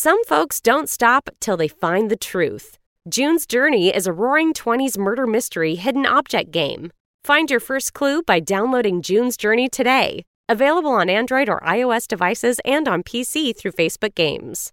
Some folks don't stop till they find the truth. June's Journey is a roaring 20s murder mystery hidden object game. Find your first clue by downloading June's Journey today. Available on Android or iOS devices and on PC through Facebook Games.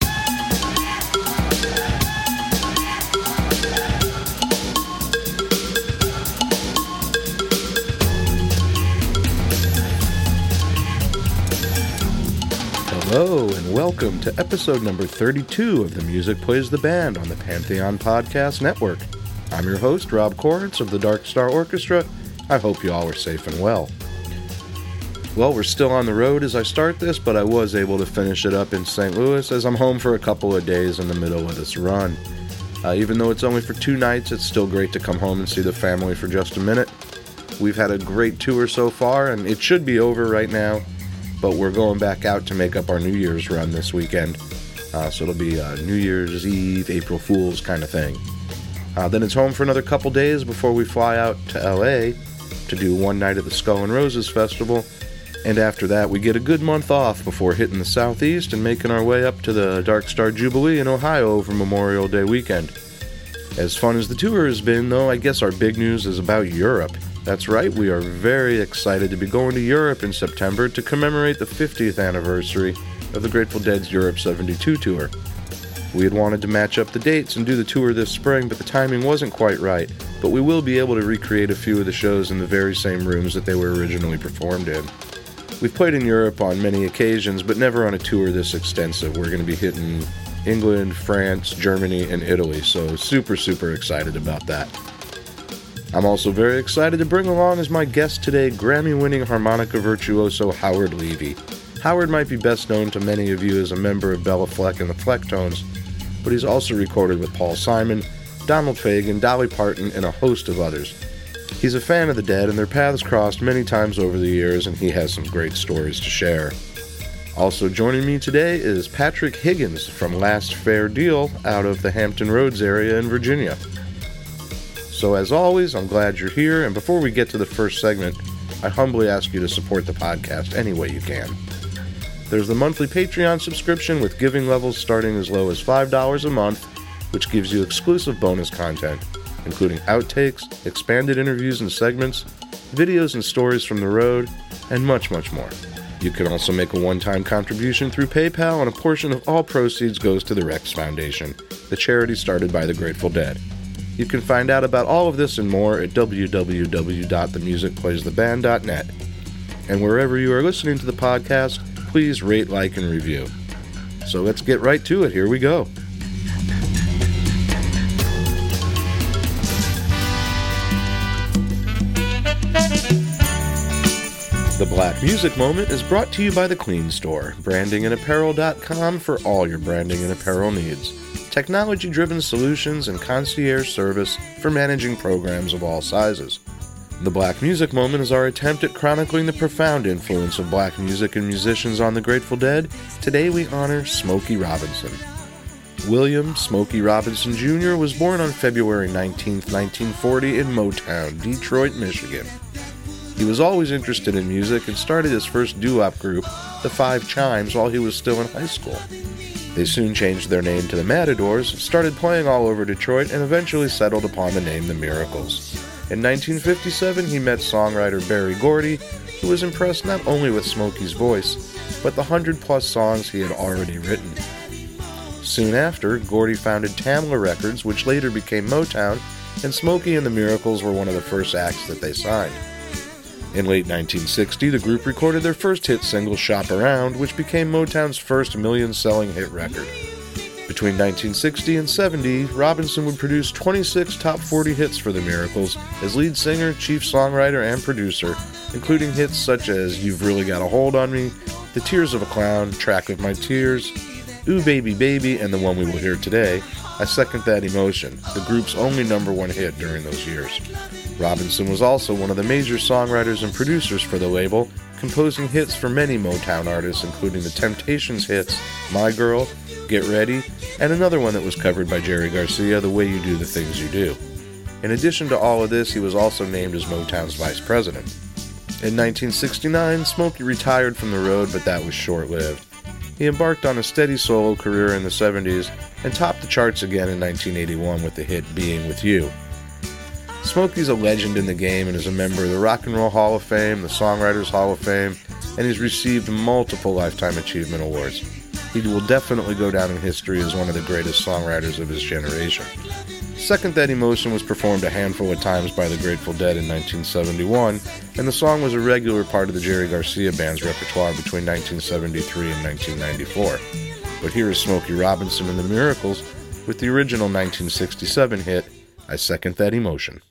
Hello, and welcome to episode number 32 of The Music Plays the Band on the Pantheon Podcast Network. I'm your host, Rob Koritz of the Dark Star Orchestra. I hope you all are safe and well. Well, we're still on the road as I start this, but I was able to finish it up in St. Louis as I'm home for a couple of days in the middle of this run. Uh, even though it's only for two nights, it's still great to come home and see the family for just a minute. We've had a great tour so far, and it should be over right now but we're going back out to make up our New Year's run this weekend. Uh, so it'll be uh, New Year's Eve, April Fool's kind of thing. Uh, then it's home for another couple days before we fly out to LA to do one night at the Skull and Roses Festival. And after that, we get a good month off before hitting the Southeast and making our way up to the Dark Star Jubilee in Ohio over Memorial Day weekend. As fun as the tour has been, though, I guess our big news is about Europe. That's right, we are very excited to be going to Europe in September to commemorate the 50th anniversary of the Grateful Dead's Europe 72 tour. We had wanted to match up the dates and do the tour this spring, but the timing wasn't quite right. But we will be able to recreate a few of the shows in the very same rooms that they were originally performed in. We've played in Europe on many occasions, but never on a tour this extensive. We're going to be hitting England, France, Germany, and Italy, so super, super excited about that. I'm also very excited to bring along as my guest today Grammy winning harmonica virtuoso Howard Levy. Howard might be best known to many of you as a member of Bela Fleck and the Flecktones, but he's also recorded with Paul Simon, Donald Fagen, Dolly Parton, and a host of others. He's a fan of the Dead, and their paths crossed many times over the years, and he has some great stories to share. Also joining me today is Patrick Higgins from Last Fair Deal out of the Hampton Roads area in Virginia. So, as always, I'm glad you're here. And before we get to the first segment, I humbly ask you to support the podcast any way you can. There's the monthly Patreon subscription with giving levels starting as low as $5 a month, which gives you exclusive bonus content, including outtakes, expanded interviews and segments, videos and stories from the road, and much, much more. You can also make a one time contribution through PayPal, and a portion of all proceeds goes to the Rex Foundation, the charity started by the Grateful Dead. You can find out about all of this and more at www.themusicplaystheband.net. And wherever you are listening to the podcast, please rate, like, and review. So let's get right to it. Here we go. The Black Music Moment is brought to you by The Clean Store, brandingandapparel.com for all your branding and apparel needs technology driven solutions, and concierge service for managing programs of all sizes. The Black Music Moment is our attempt at chronicling the profound influence of black music and musicians on the Grateful Dead. Today we honor Smokey Robinson. William Smokey Robinson Jr. was born on February 19, 1940, in Motown, Detroit, Michigan. He was always interested in music and started his first doo wop group, the Five Chimes, while he was still in high school. They soon changed their name to the Matadors, started playing all over Detroit, and eventually settled upon the name The Miracles. In 1957, he met songwriter Berry Gordy, who was impressed not only with Smokey's voice, but the hundred plus songs he had already written. Soon after, Gordy founded Tamla Records, which later became Motown, and Smokey and the Miracles were one of the first acts that they signed. In late 1960, the group recorded their first hit single, Shop Around, which became Motown's first million selling hit record. Between 1960 and 70, Robinson would produce 26 top 40 hits for The Miracles as lead singer, chief songwriter, and producer, including hits such as You've Really Got a Hold on Me, The Tears of a Clown, Track of My Tears, Ooh Baby Baby, and the one we will hear today, I Second That Emotion, the group's only number one hit during those years. Robinson was also one of the major songwriters and producers for the label, composing hits for many Motown artists, including the Temptations hits My Girl, Get Ready, and another one that was covered by Jerry Garcia, The Way You Do the Things You Do. In addition to all of this, he was also named as Motown's vice president. In 1969, Smokey retired from the road, but that was short lived. He embarked on a steady solo career in the 70s and topped the charts again in 1981 with the hit Being With You. Smokey's a legend in the game and is a member of the Rock and Roll Hall of Fame, the Songwriters Hall of Fame, and he's received multiple Lifetime Achievement Awards he will definitely go down in history as one of the greatest songwriters of his generation. Second That Emotion was performed a handful of times by the Grateful Dead in 1971, and the song was a regular part of the Jerry Garcia Band's repertoire between 1973 and 1994. But here is Smokey Robinson and the Miracles with the original 1967 hit, I Second That Emotion.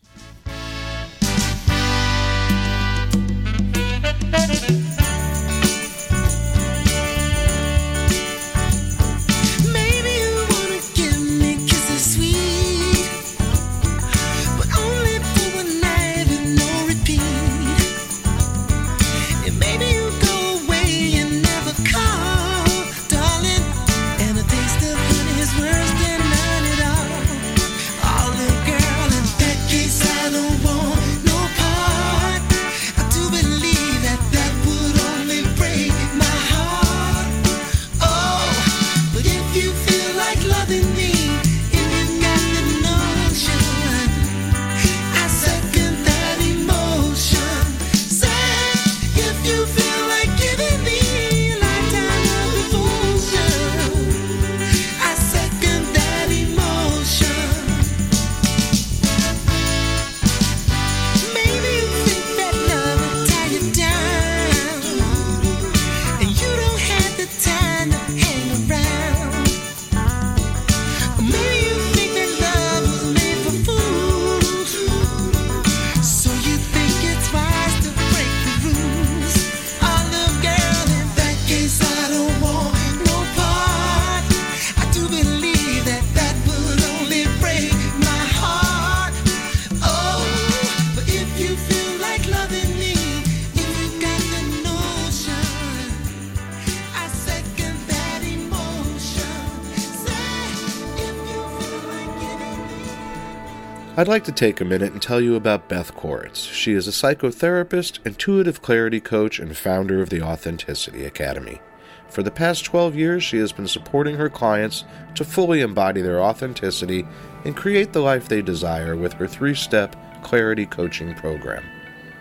I'd like to take a minute and tell you about Beth Koritz. She is a psychotherapist, intuitive clarity coach, and founder of the Authenticity Academy. For the past 12 years, she has been supporting her clients to fully embody their authenticity and create the life they desire with her three step clarity coaching program.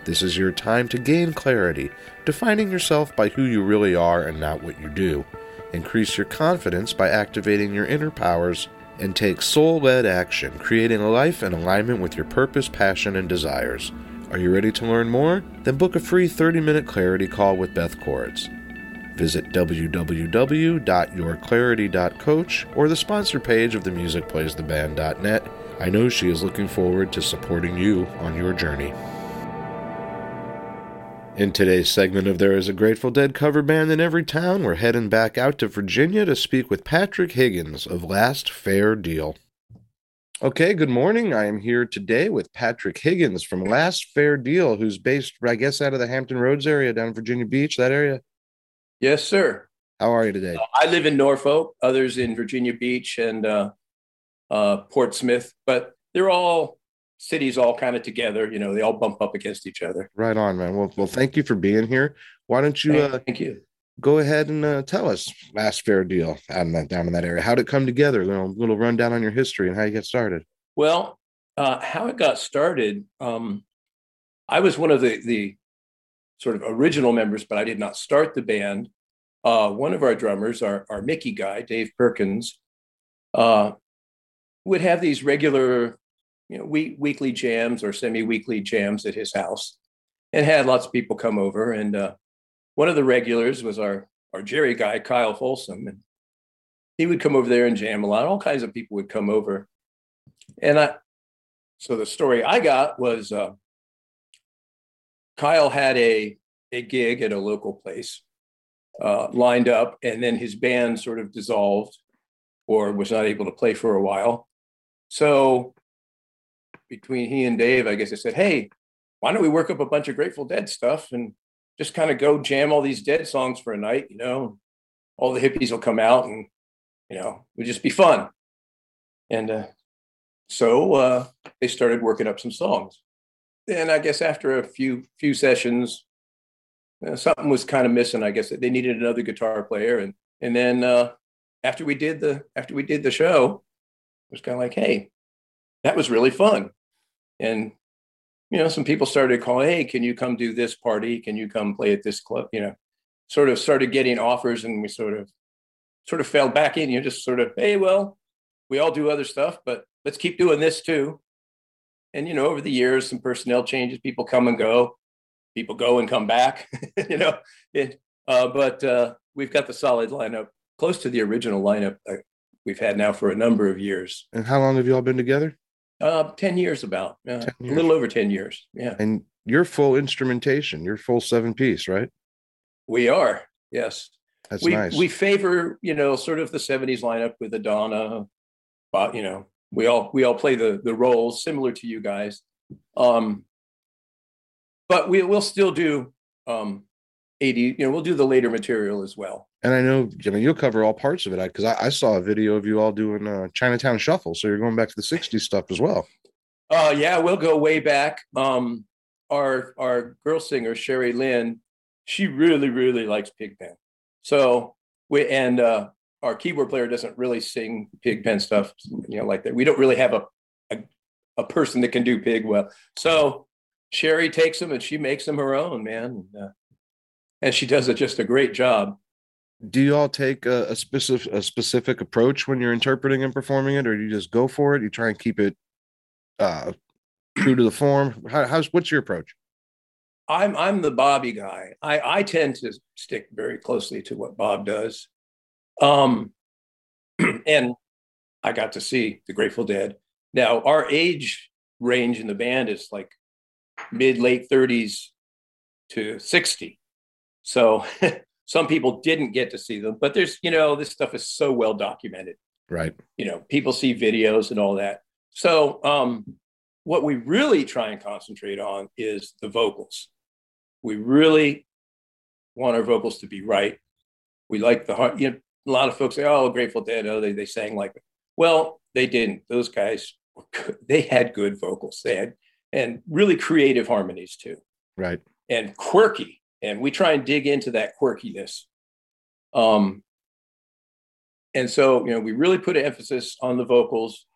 This is your time to gain clarity, defining yourself by who you really are and not what you do. Increase your confidence by activating your inner powers and take soul led action, creating a life in alignment with your purpose, passion, and desires. Are you ready to learn more? Then book a free 30 minute clarity call with Beth Koritz. Visit www.yourclarity.coach or the sponsor page of the musicplaystheband.net. I know she is looking forward to supporting you on your journey. In today's segment of There is a Grateful Dead cover band in every town, we're heading back out to Virginia to speak with Patrick Higgins of Last Fair Deal. Okay, good morning. I am here today with Patrick Higgins from Last Fair Deal, who's based, I guess, out of the Hampton Roads area down in Virginia Beach, that area. Yes, sir. How are you today? Uh, I live in Norfolk, others in Virginia Beach and uh, uh, Portsmouth, but they're all cities all kind of together. You know, they all bump up against each other. Right on, man. Well, well, thank you for being here. Why don't you Thank, uh, thank you. go ahead and uh, tell us Last Fair Deal out in that, down in that area? How did it come together? A little, little rundown on your history and how you get started. Well, uh, how it got started, um, I was one of the, the sort of original members, but I did not start the band. Uh, one of our drummers, our, our Mickey guy, Dave Perkins, uh, would have these regular, you know, week, weekly jams or semi-weekly jams at his house, and had lots of people come over. And uh, one of the regulars was our our Jerry guy, Kyle Folsom, and he would come over there and jam a lot. All kinds of people would come over, and I. So the story I got was uh, Kyle had a a gig at a local place uh, lined up, and then his band sort of dissolved or was not able to play for a while. So between he and Dave, I guess I said, "Hey, why don't we work up a bunch of Grateful Dead stuff and just kind of go jam all these Dead songs for a night? You know, all the hippies will come out and you know, it would just be fun." And uh, so uh, they started working up some songs. And I guess after a few few sessions, uh, something was kind of missing. I guess they needed another guitar player, and and then uh, after we did the after we did the show, it was kind of like, hey, that was really fun, and you know, some people started calling, hey, can you come do this party? Can you come play at this club? You know, sort of started getting offers, and we sort of sort of fell back in. You know, just sort of, hey, well, we all do other stuff, but let's keep doing this too. And you know, over the years, some personnel changes, people come and go, people go and come back. you know, it, uh, but uh, we've got the solid lineup, close to the original lineup uh, we've had now for a number of years. And how long have you all been together? Uh, ten years, about uh, 10 a little over ten years. Yeah, And you're full instrumentation, you're full seven piece, right? we are. Yes, That's we nice. we favor you know sort of the '70s lineup with a Donna, but you know we all we all play the the roles similar to you guys, um, but we will still do um, 80. You know we'll do the later material as well. and I know, I mean, you'll cover all parts of it because I, I saw a video of you all doing uh, Chinatown Shuffle. So you're going back to the 60s stuff as well. Uh, yeah, we'll go way back. Um, our our girl singer Sherry Lynn, she really really likes Pigpen. So we and uh, our keyboard player doesn't really sing Pigpen stuff, you know, like that. We don't really have a a, a person that can do Pig well. So Sherry takes them and she makes them her own, man, and, uh, and she does it just a great job. Do you all take a, a specific a specific approach when you're interpreting and performing it, or do you just go for it? You try and keep it uh, true to the form. How, how's what's your approach? I'm I'm the Bobby guy. I I tend to stick very closely to what Bob does. Um, and I got to see the Grateful Dead. Now our age range in the band is like mid late 30s to 60. So some people didn't get to see them, but there's you know this stuff is so well documented. Right. you know people see videos and all that. So um what we really try and concentrate on is the vocals. We really want our vocals to be right. We like the heart you know a lot of folks say oh grateful dead oh they, they sang like well they didn't. Those guys were good. they had good vocals. They had and really creative harmonies too. Right. and quirky and we try and dig into that quirkiness. Um and so you know we really put an emphasis on the vocals.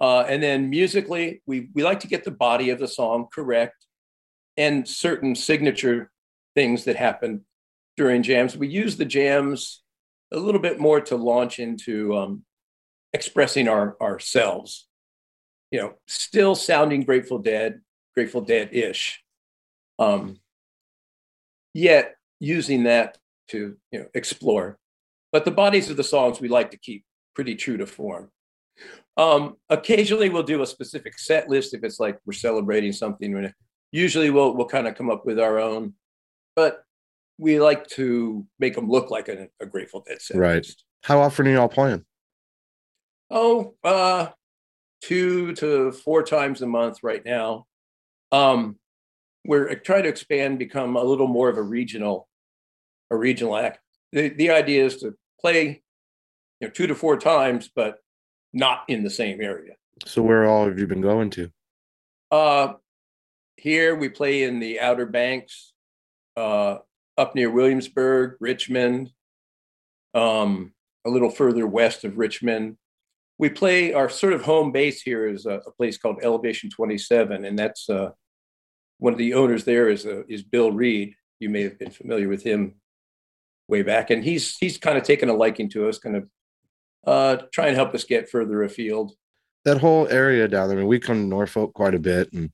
Uh, and then musically we we like to get the body of the song correct and certain signature things that happen during jams. We use the jams a little bit more to launch into um, expressing our ourselves. You know still sounding grateful dead grateful dead-ish. Um, yet using that to you know explore but the bodies of the songs we like to keep pretty true to form um, occasionally we'll do a specific set list if it's like we're celebrating something usually we'll we'll kind of come up with our own but we like to make them look like a, a grateful dead set Right. list. How often are you all playing? oh uh two to four times a month right now. Um, we're trying to expand, become a little more of a regional, a regional act. The the idea is to play, you know, two to four times, but not in the same area. So where all have you been going to? Uh, here we play in the Outer Banks, uh, up near Williamsburg, Richmond, um, a little further west of Richmond. We play our sort of home base here is a, a place called Elevation 27, and that's uh, one of the owners there is uh, is Bill Reed. You may have been familiar with him way back, and he's he's kind of taken a liking to us, kind of uh, try and help us get further afield. That whole area down there. I mean, we come to Norfolk quite a bit, and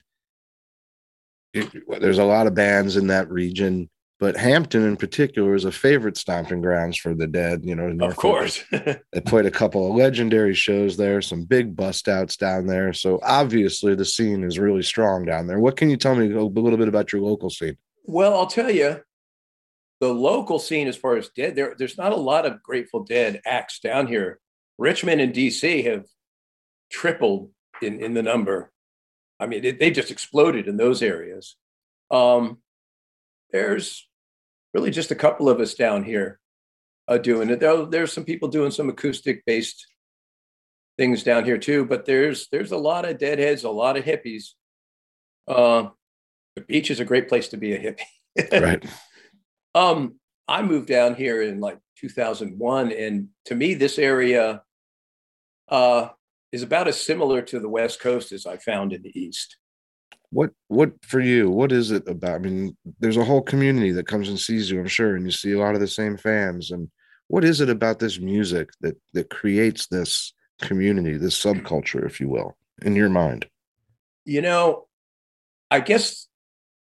it, there's a lot of bands in that region but Hampton in particular is a favorite stomping grounds for the dead. You know, of course, they played a couple of legendary shows there, some big bust outs down there. So obviously, the scene is really strong down there. What can you tell me a little bit about your local scene? Well, I'll tell you, the local scene as far as dead, there, there's not a lot of Grateful Dead acts down here. Richmond and DC have tripled in in the number. I mean, it, they just exploded in those areas. Um, there's really just a couple of us down here uh, doing it. There, there's some people doing some acoustic based things down here too, but there's there's a lot of deadheads, a lot of hippies. Uh, the beach is a great place to be a hippie. right. Um, I moved down here in like 2001, and to me, this area uh, is about as similar to the West Coast as I found in the East what what for you what is it about i mean there's a whole community that comes and sees you i'm sure and you see a lot of the same fans and what is it about this music that that creates this community this subculture if you will in your mind? You know i guess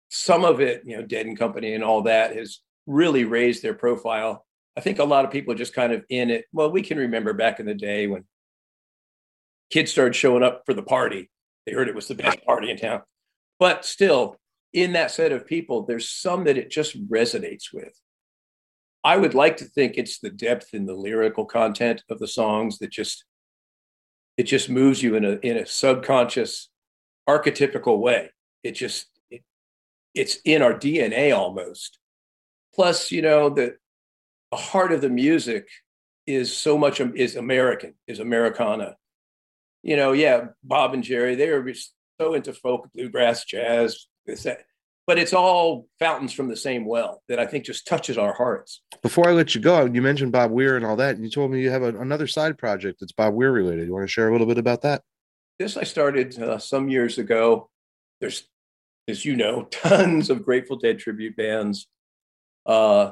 some of it you know dead and company and all that has really raised their profile. I think a lot of people just kind of in it. Well we can remember back in the day when kids started showing up for the party. They heard it was the best party in town but still, in that set of people, there's some that it just resonates with. I would like to think it's the depth in the lyrical content of the songs that just it just moves you in a in a subconscious archetypical way. It just it, it's in our DNA almost. Plus, you know, the the heart of the music is so much is American, is Americana. You know, yeah, Bob and Jerry, they are so into folk, bluegrass, jazz, but it's all fountains from the same well that I think just touches our hearts. Before I let you go, you mentioned Bob Weir and all that, and you told me you have a, another side project that's Bob Weir related. You want to share a little bit about that? This I started uh, some years ago. There's, as you know, tons of Grateful Dead tribute bands, uh,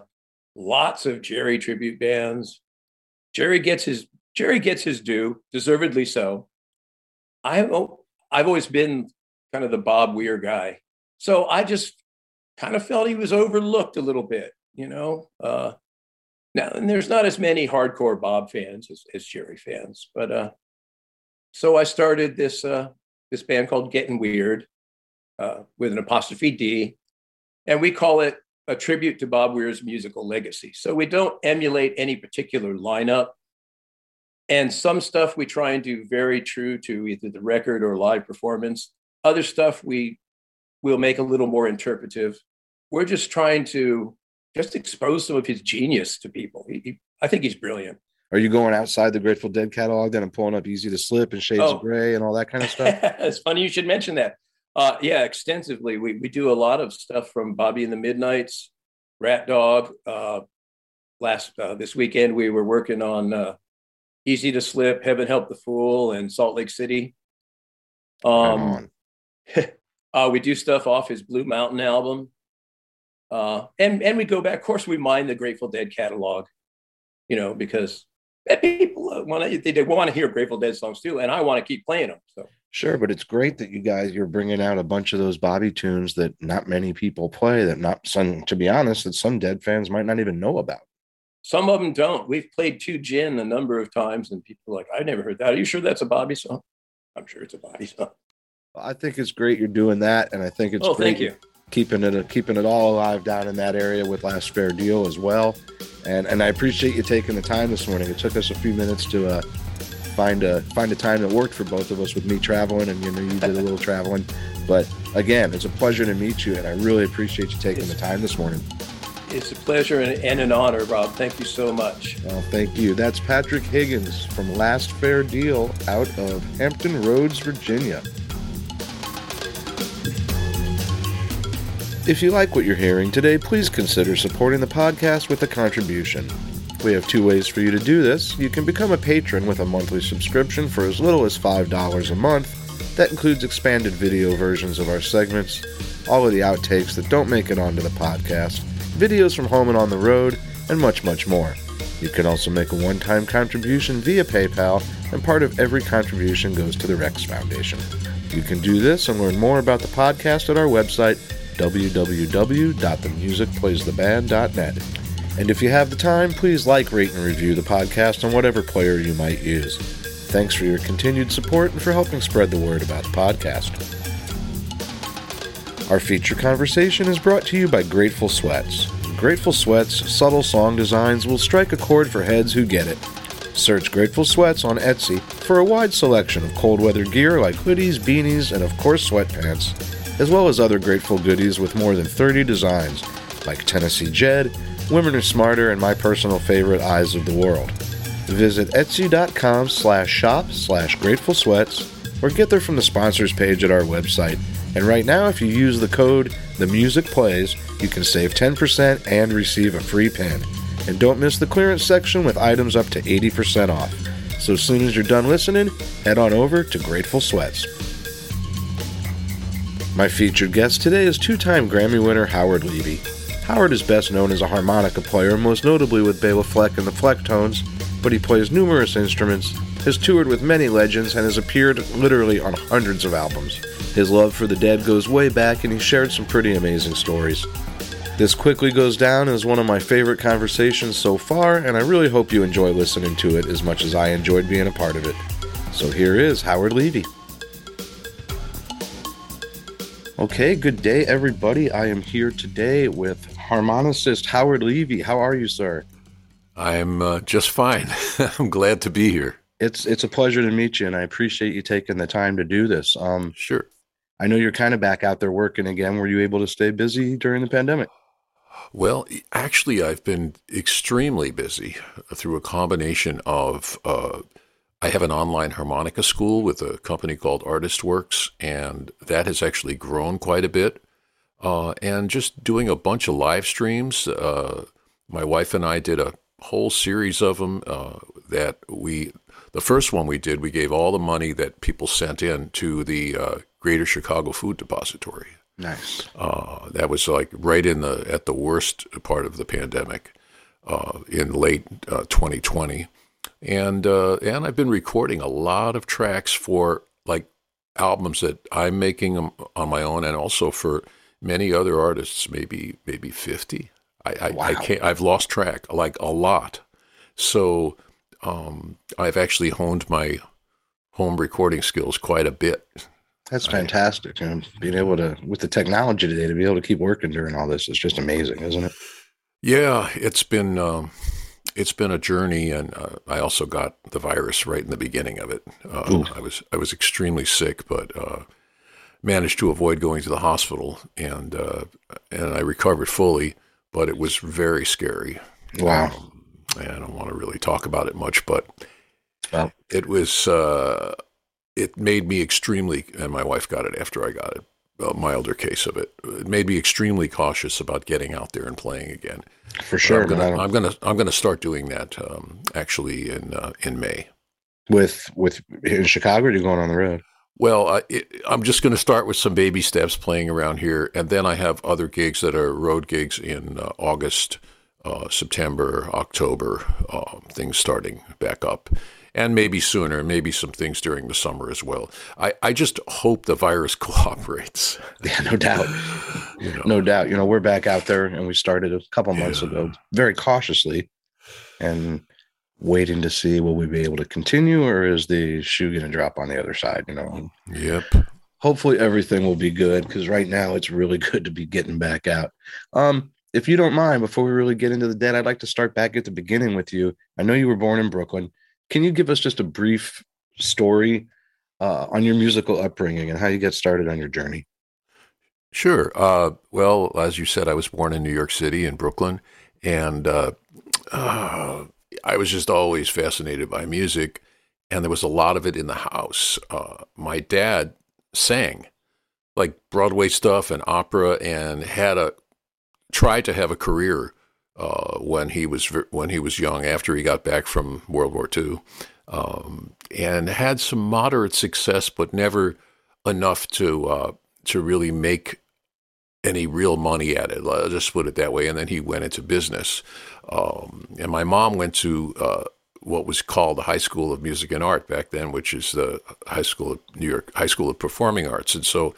lots of Jerry tribute bands. Jerry gets his Jerry gets his due, deservedly so. I I've always been kind of the Bob Weir guy. So I just kind of felt he was overlooked a little bit, you know. Uh, now, and there's not as many hardcore Bob fans as, as Jerry fans, but uh, so I started this uh, this band called Getting Weird uh, with an apostrophe D, and we call it a tribute to Bob Weir's musical legacy. So we don't emulate any particular lineup and some stuff we try and do very true to either the record or live performance. Other stuff we will make a little more interpretive. We're just trying to just expose some of his genius to people. He, he, I think he's brilliant. Are you going outside the Grateful Dead catalog then and pulling up Easy to Slip and Shades oh. of Gray and all that kind of stuff? it's funny you should mention that. Uh, yeah, extensively. We, we do a lot of stuff from Bobby and the Midnights, Rat Dog. Uh, last uh, this weekend we were working on uh, Easy to Slip, Heaven Help the Fool, and Salt Lake City. Um, uh, we do stuff off his Blue Mountain album. Uh, and, and we go back, of course, we mine the Grateful Dead catalog, you know, because people want to, they want to hear Grateful Dead songs too. And I want to keep playing them. So. Sure, but it's great that you guys you're bringing out a bunch of those Bobby tunes that not many people play. That not some, to be honest, that some Dead fans might not even know about. Some of them don't. We've played Two Djinn a number of times, and people are like, I've never heard that. Are you sure that's a Bobby song? I'm sure it's a Bobby song. I think it's great you're doing that, and I think it's oh, great thank you. keeping it keeping it all alive down in that area with Last Fair Deal as well. And and I appreciate you taking the time this morning. It took us a few minutes to uh, find a find a time that worked for both of us with me traveling and you know you did a little traveling. But again, it's a pleasure to meet you and I really appreciate you taking the time this morning. It's a pleasure and, an honor, Rob. Thank you so much. Well, thank you. That's Patrick Higgins from Last Fair Deal out of Hampton Roads, Virginia. If you like what you're hearing today, please consider supporting the podcast with a contribution. We have two ways for you to do this. You can become a patron with a monthly subscription for as little as $5 a month. That includes expanded video versions of our segments, all of the outtakes that don't make it onto the podcast, videos from home and on the road, and much, much more. You can also make a one time contribution via PayPal, and part of every contribution goes to the Rex Foundation. You can do this and learn more about the podcast at our website, www.themusicplaystheband.net. And if you have the time, please like, rate, and review the podcast on whatever player you might use. Thanks for your continued support and for helping spread the word about the podcast. Our feature conversation is brought to you by Grateful Sweats. Grateful Sweats' subtle song designs will strike a chord for heads who get it. Search Grateful Sweats on Etsy for a wide selection of cold weather gear like hoodies, beanies, and of course sweatpants, as well as other Grateful goodies with more than 30 designs like Tennessee Jed, Women Are Smarter, and my personal favorite, Eyes of the World. Visit etsy.com slash shop slash grateful sweats or get there from the sponsors page at our website. And right now, if you use the code The Music Plays, you can save 10% and receive a free pin. And don't miss the clearance section with items up to 80% off. So as soon as you're done listening, head on over to Grateful Sweats. My featured guest today is two time Grammy winner Howard Levy. Howard is best known as a harmonica player, most notably with Bela Fleck and the Flecktones, but he plays numerous instruments, has toured with many legends, and has appeared literally on hundreds of albums. His love for the dead goes way back, and he shared some pretty amazing stories. This quickly goes down as one of my favorite conversations so far, and I really hope you enjoy listening to it as much as I enjoyed being a part of it. So here is Howard Levy. Okay, good day, everybody. I am here today with harmonicist Howard Levy. How are you, sir? I'm uh, just fine. I'm glad to be here. It's it's a pleasure to meet you, and I appreciate you taking the time to do this. Um, Sure. I know you're kind of back out there working again. Were you able to stay busy during the pandemic? Well, actually, I've been extremely busy through a combination of. Uh, I have an online harmonica school with a company called Artist Works, and that has actually grown quite a bit. Uh, and just doing a bunch of live streams. Uh, my wife and I did a whole series of them uh, that we. The first one we did, we gave all the money that people sent in to the uh, Greater Chicago Food Depository. Nice. Uh, that was like right in the at the worst part of the pandemic uh, in late uh, 2020, and uh, and I've been recording a lot of tracks for like albums that I'm making on my own, and also for many other artists, maybe maybe 50. I I, I can't. I've lost track, like a lot. So um, I've actually honed my home recording skills quite a bit That's fantastic. You know, being able to, with the technology today, to be able to keep working during all this is just amazing, isn't it? Yeah, it's been um, it's been a journey, and uh, I also got the virus right in the beginning of it. Uh, I was I was extremely sick, but uh, managed to avoid going to the hospital, and uh, and I recovered fully. But it was very scary. Wow. I don't want to really talk about it much, but it was uh, it made me extremely, and my wife got it after I got it. A milder case of it. It made me extremely cautious about getting out there and playing again. for But sure. I'm gonna, I'm gonna, I'm gonna start doing that um, actually in uh, in May. with with in Chicago, or you going on the road? Well, I, I'm just going to start with some baby steps playing around here, and then I have other gigs that are road gigs in uh, August, uh, September, October, uh, things starting back up, and maybe sooner, maybe some things during the summer as well. I, I just hope the virus cooperates. Yeah, no doubt. You know, No doubt. You know, we're back out there and we started a couple months Yeah. ago very cautiously and waiting to see will we be able to continue or is the shoe going to drop on the other side? You know, Yep. hopefully everything will be good because right now it's really good to be getting back out. Um, if you don't mind, before we really get into the dead, I'd like to start back at the beginning with you. I know you were born in Brooklyn. can you give us just a brief story uh, on your musical upbringing and how you get started on your journey? Sure. Uh, well, as you said, I was born in New York City in Brooklyn, and uh, uh, I was just always fascinated by music, and there was a lot of it in the house. Uh, my dad sang like Broadway stuff and opera, and had a tried to have a career uh, when he was when he was young after he got back from World War II, um, and had some moderate success, but never enough to uh, to really make any real money at it. I'll just put it that way. And then he went into business. Um, and my mom went to uh, what was called the High School of Music and Art back then, which is the High School of New York High School of Performing Arts. And so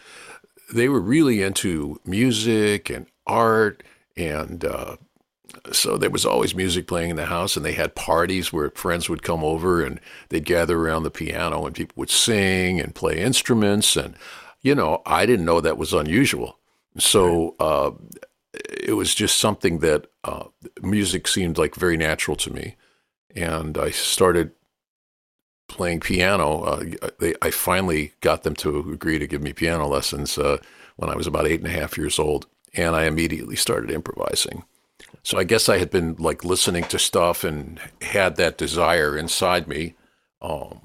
they were really into music and art. And uh, so there was always music playing in the house. And they had parties where friends would come over and they'd gather around the piano and people would sing and play instruments. And, you know, I didn't know that was unusual. So uh, it was just something that uh, music seemed like very natural to me, and I started playing piano. Uh, they, I finally got them to agree to give me piano lessons uh, when I was about eight and a half years old, and I immediately started improvising. So I guess I had been like listening to stuff and had that desire inside me. Um,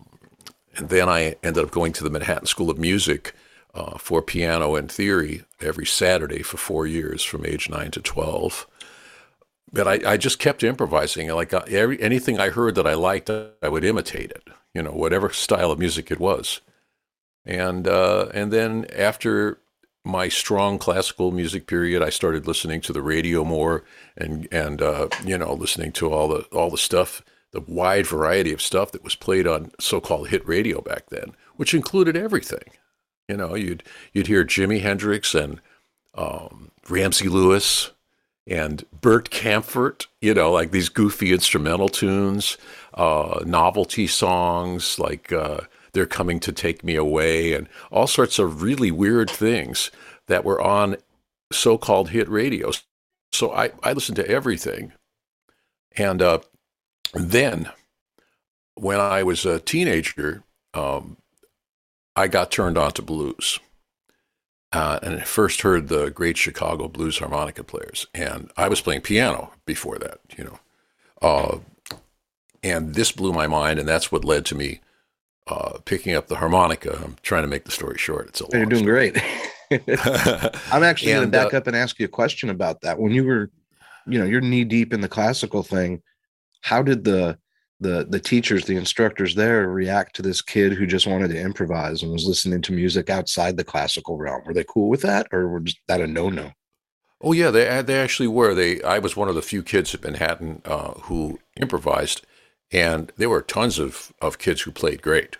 and then I ended up going to the Manhattan School of Music uh, for piano and theory every Saturday for four years from age nine to 12. But I, I just kept improvising. Like every, anything I heard that I liked, I would imitate it, you know, whatever style of music it was. And, uh, and then after my strong classical music period, I started listening to the radio more and, and uh, you know, listening to all the, all the stuff, the wide variety of stuff that was played on so called hit radio back then, which included everything. You know, you'd you'd hear Jimi Hendrix and um, Ramsey Lewis and Bert Kaempfert. You know, like these goofy instrumental tunes, uh, novelty songs like uh, "They're Coming to Take Me Away" and all sorts of really weird things that were on so-called hit radio. So I I listened to everything, and uh, then when I was a teenager. Um, I got turned on to blues. Uh, and I first heard the great Chicago blues harmonica players. And I was playing piano before that, you know. Uh, and this blew my mind, and that's what led to me uh, picking up the harmonica. I'm trying to make the story short. It's a You're doing story. great. I'm actually going to back uh, up and ask you a question about that. When you were, you know, you're knee deep in the classical thing, how did the the the teachers the instructors there react to this kid who just wanted to improvise and was listening to music outside the classical realm were they cool with that or was that a no-no oh yeah they they actually were they i was one of the few kids at manhattan uh, who improvised and there were tons of of kids who played great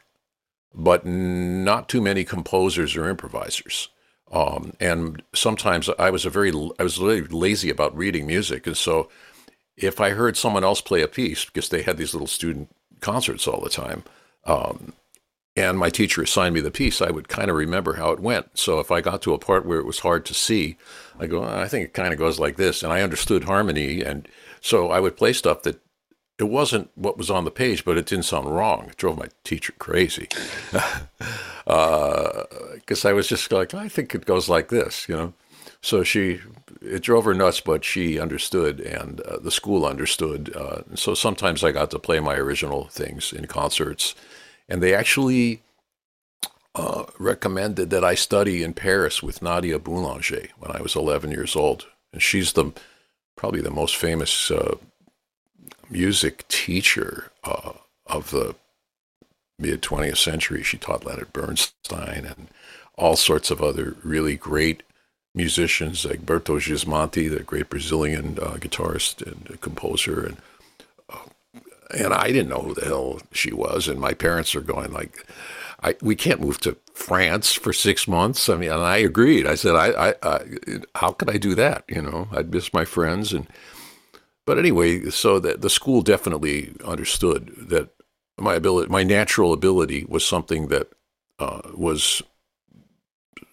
but not too many composers or improvisers um, and sometimes i was a very i was really lazy about reading music and so if I heard someone else play a piece, because they had these little student concerts all the time, um, and my teacher assigned me the piece, I would kind of remember how it went. So if I got to a part where it was hard to see, I go, I think it kind of goes like this. And I understood harmony. And so I would play stuff that it wasn't what was on the page, but it didn't sound wrong. It drove my teacher crazy. Because uh, I was just like, I think it goes like this, you know. So she, it drove her nuts, but she understood, and uh, the school understood. Uh, so sometimes I got to play my original things in concerts, and they actually uh, recommended that I study in Paris with Nadia Boulanger when I was 11 years old, and she's the probably the most famous uh, music teacher uh, of the mid 20th century. She taught Leonard Bernstein and all sorts of other really great musicians like Berto Gismonti, the great Brazilian uh, guitarist and composer, and uh, and I didn't know who the hell she was, and my parents are going like, I, we can't move to France for six months. I mean, and I agreed. I said, I, I, I how could I do that? You know, I'd miss my friends, and but anyway, so that the school definitely understood that my ability, my natural ability, was something that uh, was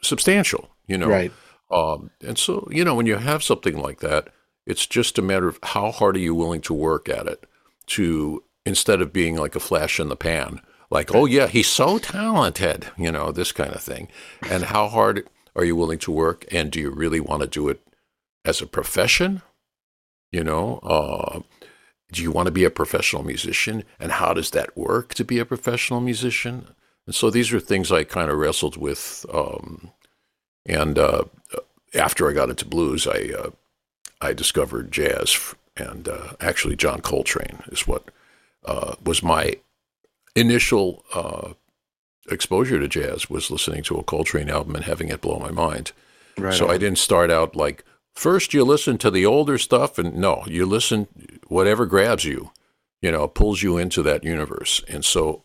substantial. You know, right um, and so, you know, when you have something like that, it's just a matter of how hard are you willing to work at it to instead of being like a flash in the pan, like, oh yeah, he's so talented, you know, this kind of thing. And how hard are you willing to work? And do you really want to do it as a profession? You know, uh, do you want to be a professional musician? And how does that work to be a professional musician? And so these are things I kind of wrestled with. Um, and uh, after I got into blues, I uh, I discovered jazz, and uh, actually John Coltrane is what uh, was my initial uh, exposure to jazz was listening to a Coltrane album and having it blow my mind. Right so on. I didn't start out like first you listen to the older stuff and no, you listen whatever grabs you, you know, pulls you into that universe. And so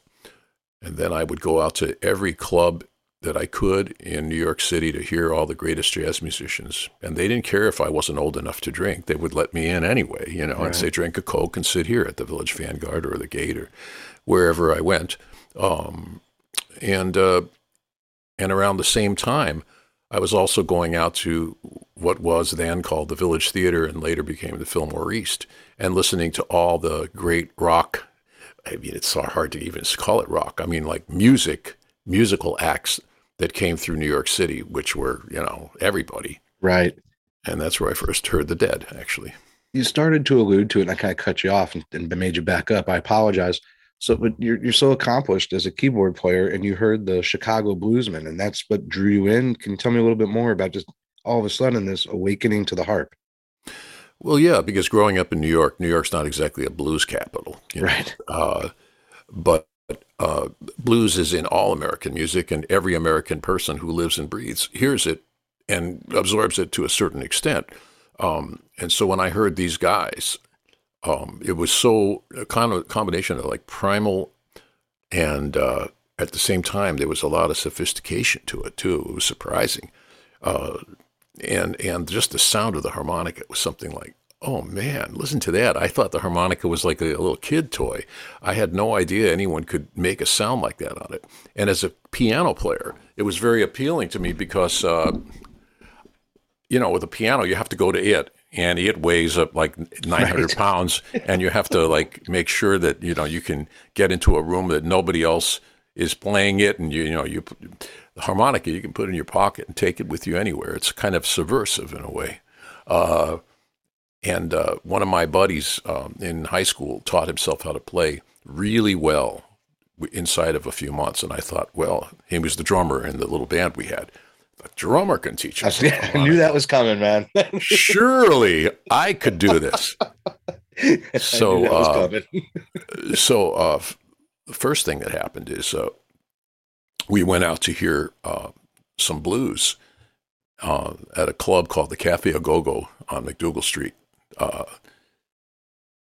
and then I would go out to every club that I could in New York City to hear all the greatest jazz musicians. And they didn't care if I wasn't old enough to drink. They would let me in anyway, you know, right. and say, drink a Coke and sit here at the Village Vanguard or the Gate or wherever I went. Um, and uh, and around the same time, I was also going out to what was then called the Village Theater and later became the Fillmore East, and listening to all the great rock. I mean, it's so hard to even call it rock. I mean, like music, musical acts that came through New York City, which were you know everybody. Right. And that's where I first heard the Dead, actually. You started to allude to it, and I kind of cut you off and, and made you back up. I apologize. So, but you're you're so accomplished as a keyboard player, and you heard the Chicago Bluesmen, and that's what drew you in. Can you tell me a little bit more about just all of a sudden this awakening to the harp? Well, yeah, because growing up in New York, New York's not exactly a blues capital, you know? right? Uh, but uh, blues is in all American music, and every American person who lives and breathes hears it and absorbs it to a certain extent. Um, and so when I heard these guys um, it was so a kind of combination of like primal and uh, at the same time there was a lot of sophistication to it too. It was surprising, uh, and and just the sound of the harmonica was something like, oh man, listen to that! I thought the harmonica was like a, a little kid toy. I had no idea anyone could make a sound like that on it. And as a piano player, it was very appealing to me because. Uh, you know, with a piano, you have to go to it and it weighs up like 900 right. pounds and you have to like make sure that you know you can get into a room that nobody else is playing it and you, you know you harmonica you can put in your pocket and take it with you anywhere it's kind of subversive in a way uh, and uh, one of my buddies um, in high school taught himself how to play really well inside of a few months and i thought well he was the drummer in the little band we had the drummer can teach us. I, knew that was coming, man. Surely I could do this. So, uh, so uh, the first thing that happened is uh, we went out to hear uh, some blues uh, at a club called the Cafe A Go Go on MacDougal Street. Uh,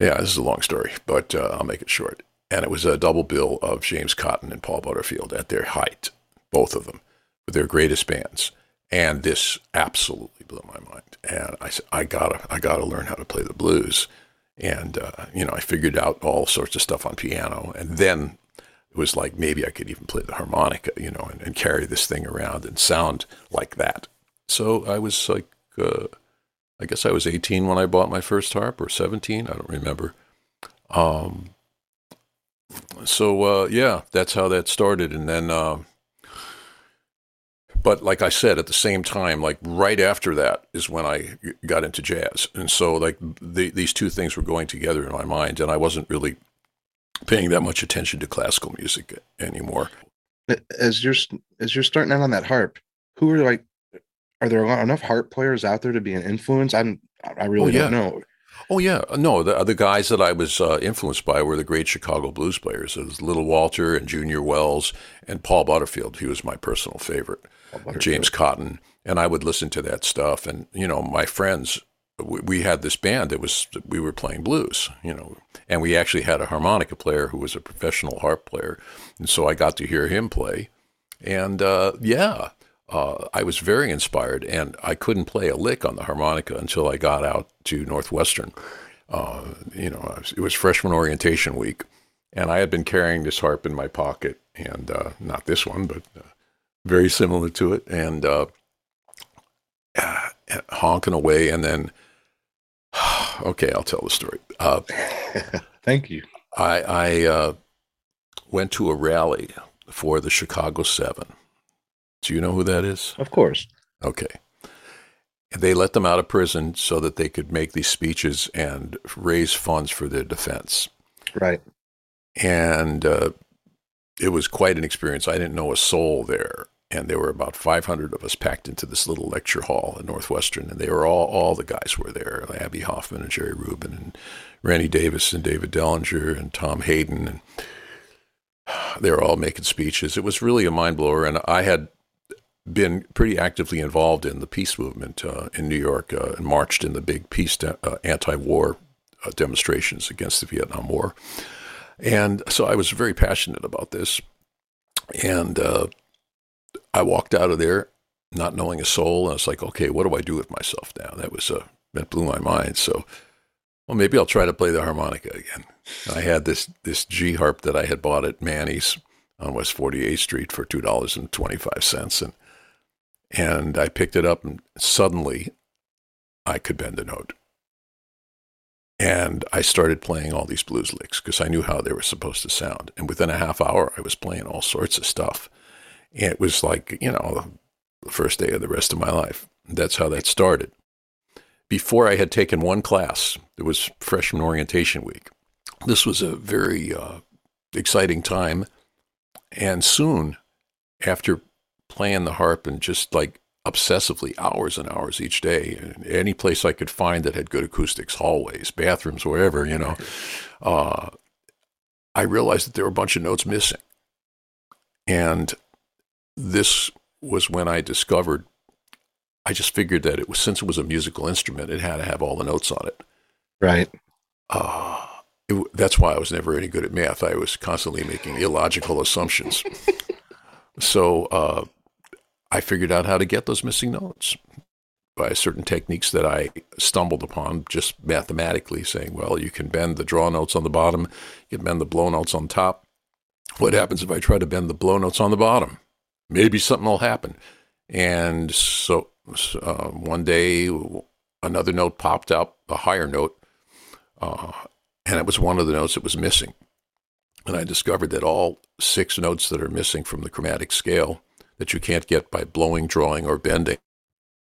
yeah, this is a long story, but I'll make it short. And it was a double bill of James Cotton and Paul Butterfield at their height, both of them with their greatest bands. And this absolutely blew my mind. And I said, I gotta, I gotta learn how to play the blues. And uh, you know, I figured out all sorts of stuff on piano. And then it was like maybe I could even play the harmonica, you know, and, and carry this thing around and sound like that. So I was like, uh, I guess I was 18 when I bought my first harp, or 17, I don't remember. Um, so uh, yeah, that's how that started. And then uh, but like I said, at the same time, like right after that is when I got into jazz, and so like the, these two things were going together in my mind, and I wasn't really paying that much attention to classical music anymore. As you're as you're starting out on that harp, who are like, are there enough harp players out there to be an influence? I'm I really oh, yeah. don't know. Oh yeah, no. The the guys that I was uh, influenced by were the great Chicago blues players. It was Little Walter and Junior Wells and Paul Butterfield. He was my personal favorite. James Cotton, and I would listen to that stuff. And you know, my friends, we, had this band that was we were playing blues, you know, and we actually had a harmonica player who was a professional harp player, and so I got to hear him play, and uh, yeah. Uh, I was very inspired, and I couldn't play a lick on the harmonica until I got out to Northwestern. Uh, you know, it was freshman orientation week, and I had been carrying this harp in my pocket, and uh, not this one, but uh, very similar to it, and uh, honking away, and then okay, I'll tell the story. Uh, Thank you. I, I uh, went to a rally for the Chicago Seven. Do you know who that is? Of course. Okay. They let them out of prison so that they could make these speeches and raise funds for their defense. Right. And uh, it was quite an experience. I didn't know a soul there. And there were about 500 of us packed into this little lecture hall in Northwestern. And they were all, all the guys were there Abbie Hoffman and Jerry Rubin and Rennie Davis and David Dellinger and Tom Hayden. And they were all making speeches. It was really a mind blower. And I had been pretty actively involved in the peace movement uh, in New York uh, and marched in the big peace de- uh, anti-war uh, demonstrations against the Vietnam War. And so I was very passionate about this. And uh, I walked out of there not knowing a soul. And I was like, okay, what do I do with myself now? That was, uh, that blew my mind. So, well, maybe I'll try to play the harmonica again. I had this, this G harp that I had bought at Manny's on West 48th Street for $2.25. And and I picked it up, and suddenly I could bend a note. And I started playing all these blues licks because I knew how they were supposed to sound. And within a half hour, I was playing all sorts of stuff. It was like, you know, the first day of the rest of my life. That's how that started. Before I had taken one class, it was freshman orientation week. This was a very uh, exciting time. And soon after playing the harp and just like obsessively hours and hours each day. Any place I could find that had good acoustics, hallways, bathrooms, wherever, you know. Uh, I realized that there were a bunch of notes missing. And this was when I discovered, I just figured that it was, since it was a musical instrument, it had to have all the notes on it. Right. Uh, it, that's why I was never any good at math. I was constantly making illogical assumptions. so, uh, I figured out how to get those missing notes by certain techniques that I stumbled upon just mathematically, saying, well, you can bend the draw notes on the bottom, you can bend the blow notes on top. What happens if I try to bend the blow notes on the bottom? Maybe something will happen. And so uh, one day, another note popped up, a higher note, uh, and it was one of the notes that was missing. And I discovered that all six notes that are missing from the chromatic scale that you can't get by blowing, drawing, or bending,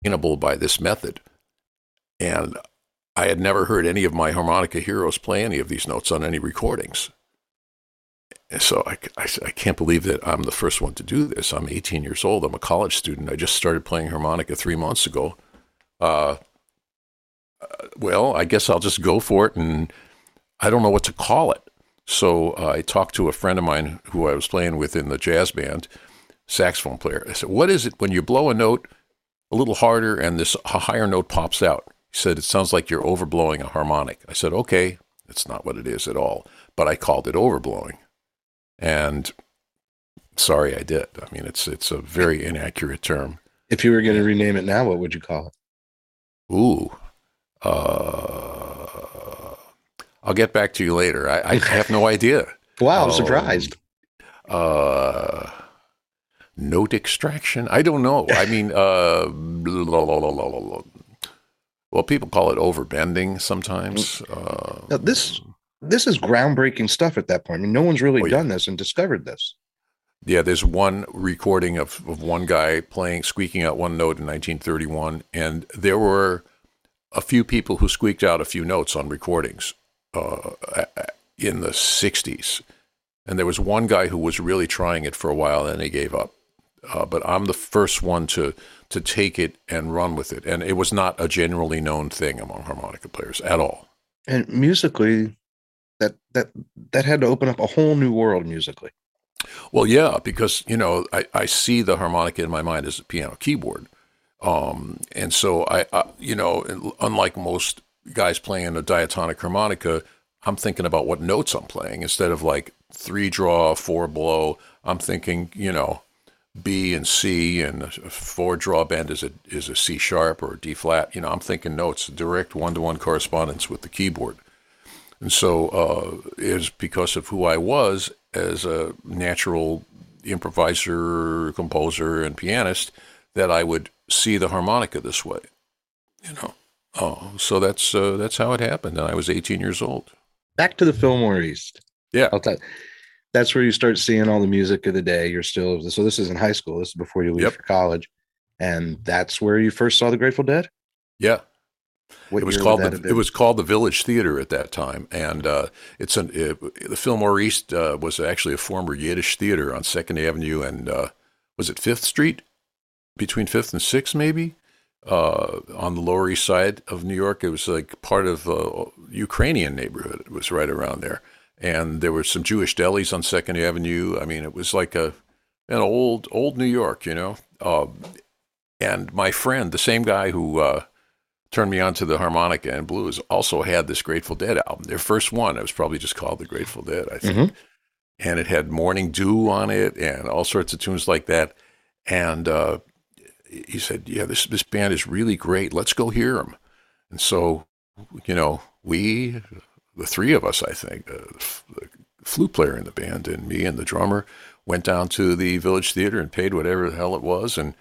attainable by this method. And I had never heard any of my harmonica heroes play any of these notes on any recordings. So I, I, I, can't believe that I'm the first one to do this. I'm 18 years old. I'm a college student. I just started playing harmonica three months ago. Uh, uh well, I guess I'll just go for it, and I don't know what to call it. So uh, I talked to a friend of mine who I was playing with in the jazz band, saxophone player. I said, What is it when you blow a note a little harder and this higher note pops out? He said, It sounds like you're overblowing a harmonic. I said, Okay, it's not what it is at all. But I called it overblowing. And sorry I did. I mean, it's it's a very inaccurate term. If you were going to rename it now, what would you call it? Ooh. Uh, I'll get back to you later. I, I have no idea. wow, I'm um, surprised. Uh, note extraction. I don't know. I mean, uh, blah, blah, blah, well, people call it overbending sometimes. Uh, now this this is groundbreaking stuff at that point. I mean, no one's really oh, yeah. done this and discovered this. Yeah, there's one recording of, of one guy playing, squeaking out one note in 1931, and there were a few people who squeaked out a few notes on recordings uh, in the 60s. And there was one guy who was really trying it for a while, and he gave up uh, but I'm the first one to to take it and run with it. And it was not a generally known thing among harmonica players at all. And musically, that that that had to open up a whole new world musically. Well, yeah, because you know I, I see the harmonica in my mind as a piano keyboard, um, and so I, I you know unlike most guys playing a diatonic harmonica, I'm thinking about what notes I'm playing instead of like three draw, four blow. I'm thinking, you know, B and C, and a four draw bend is a is a C sharp or a D flat. You know, I'm thinking notes, direct one to one correspondence with the keyboard, and so uh, is because of who I was as a natural improviser, composer, and pianist that I would see the harmonica this way. You know, oh, so that's uh, that's how it happened, and I was 18 years old. back to the Fillmore East. Yeah. That's where you start seeing all the music of the day. You're still so this is in high school. This is before you leave Yep. for college, and that's where you first saw the Grateful Dead. Yeah. What it was called the it was called the Village Theater at that time, and uh, it's an it, the Fillmore East uh, was actually a former Yiddish theater on Second Avenue and uh, was it Fifth Street between Fifth and Sixth maybe uh, on the Lower East Side of New York. It was like part of uh, Ukrainian neighborhood. It was right around there, and there were some Jewish delis on Second Avenue. I mean, it was like a an old old New York, you know. Uh, and my friend, the same guy who uh, turned me on to the harmonica and blues, also had this Grateful Dead album. Their first one, it was probably just called the Grateful Dead, I think. Mhm. And it had Morning Dew on it and all sorts of tunes like that. And uh, he said, "Yeah, this this band is really great. Let's go hear them." And so, you know, we, the three of us, I think, uh, the flute player in the band and me and the drummer, went down to the Village Theater and paid whatever the hell it was. And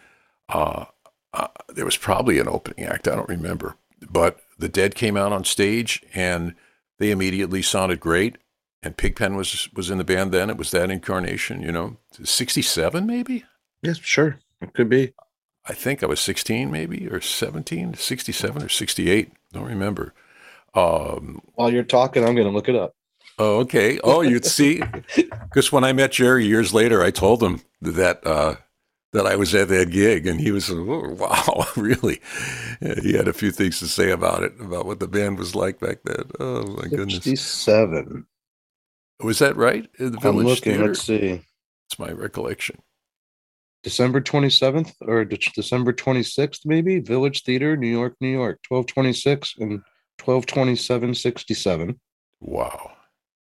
uh, uh, there was probably an opening act. I don't remember, but the Dead came out on stage and they immediately sounded great. And Pigpen was was in the band then. It was that incarnation, you know, sixty seven maybe. Yes, sure. It could be. I think I was 16 maybe or 17, 67 or 68. Don't remember. Um, While you're talking, I'm going to look it up. oh, okay. Oh, you'd see. Because when I met Jerry years later, I told him that uh, that I was at that gig, and he was, oh, wow, really? He had a few things to say about it, about what the band was like back then. Oh my goodness, 67. was that right? In the I'm Village looking. Theater. Let's see. It's my recollection. December 27th or De- December 26th, maybe? Village Theater, New York, New York. 1226 and 1227 67. Wow.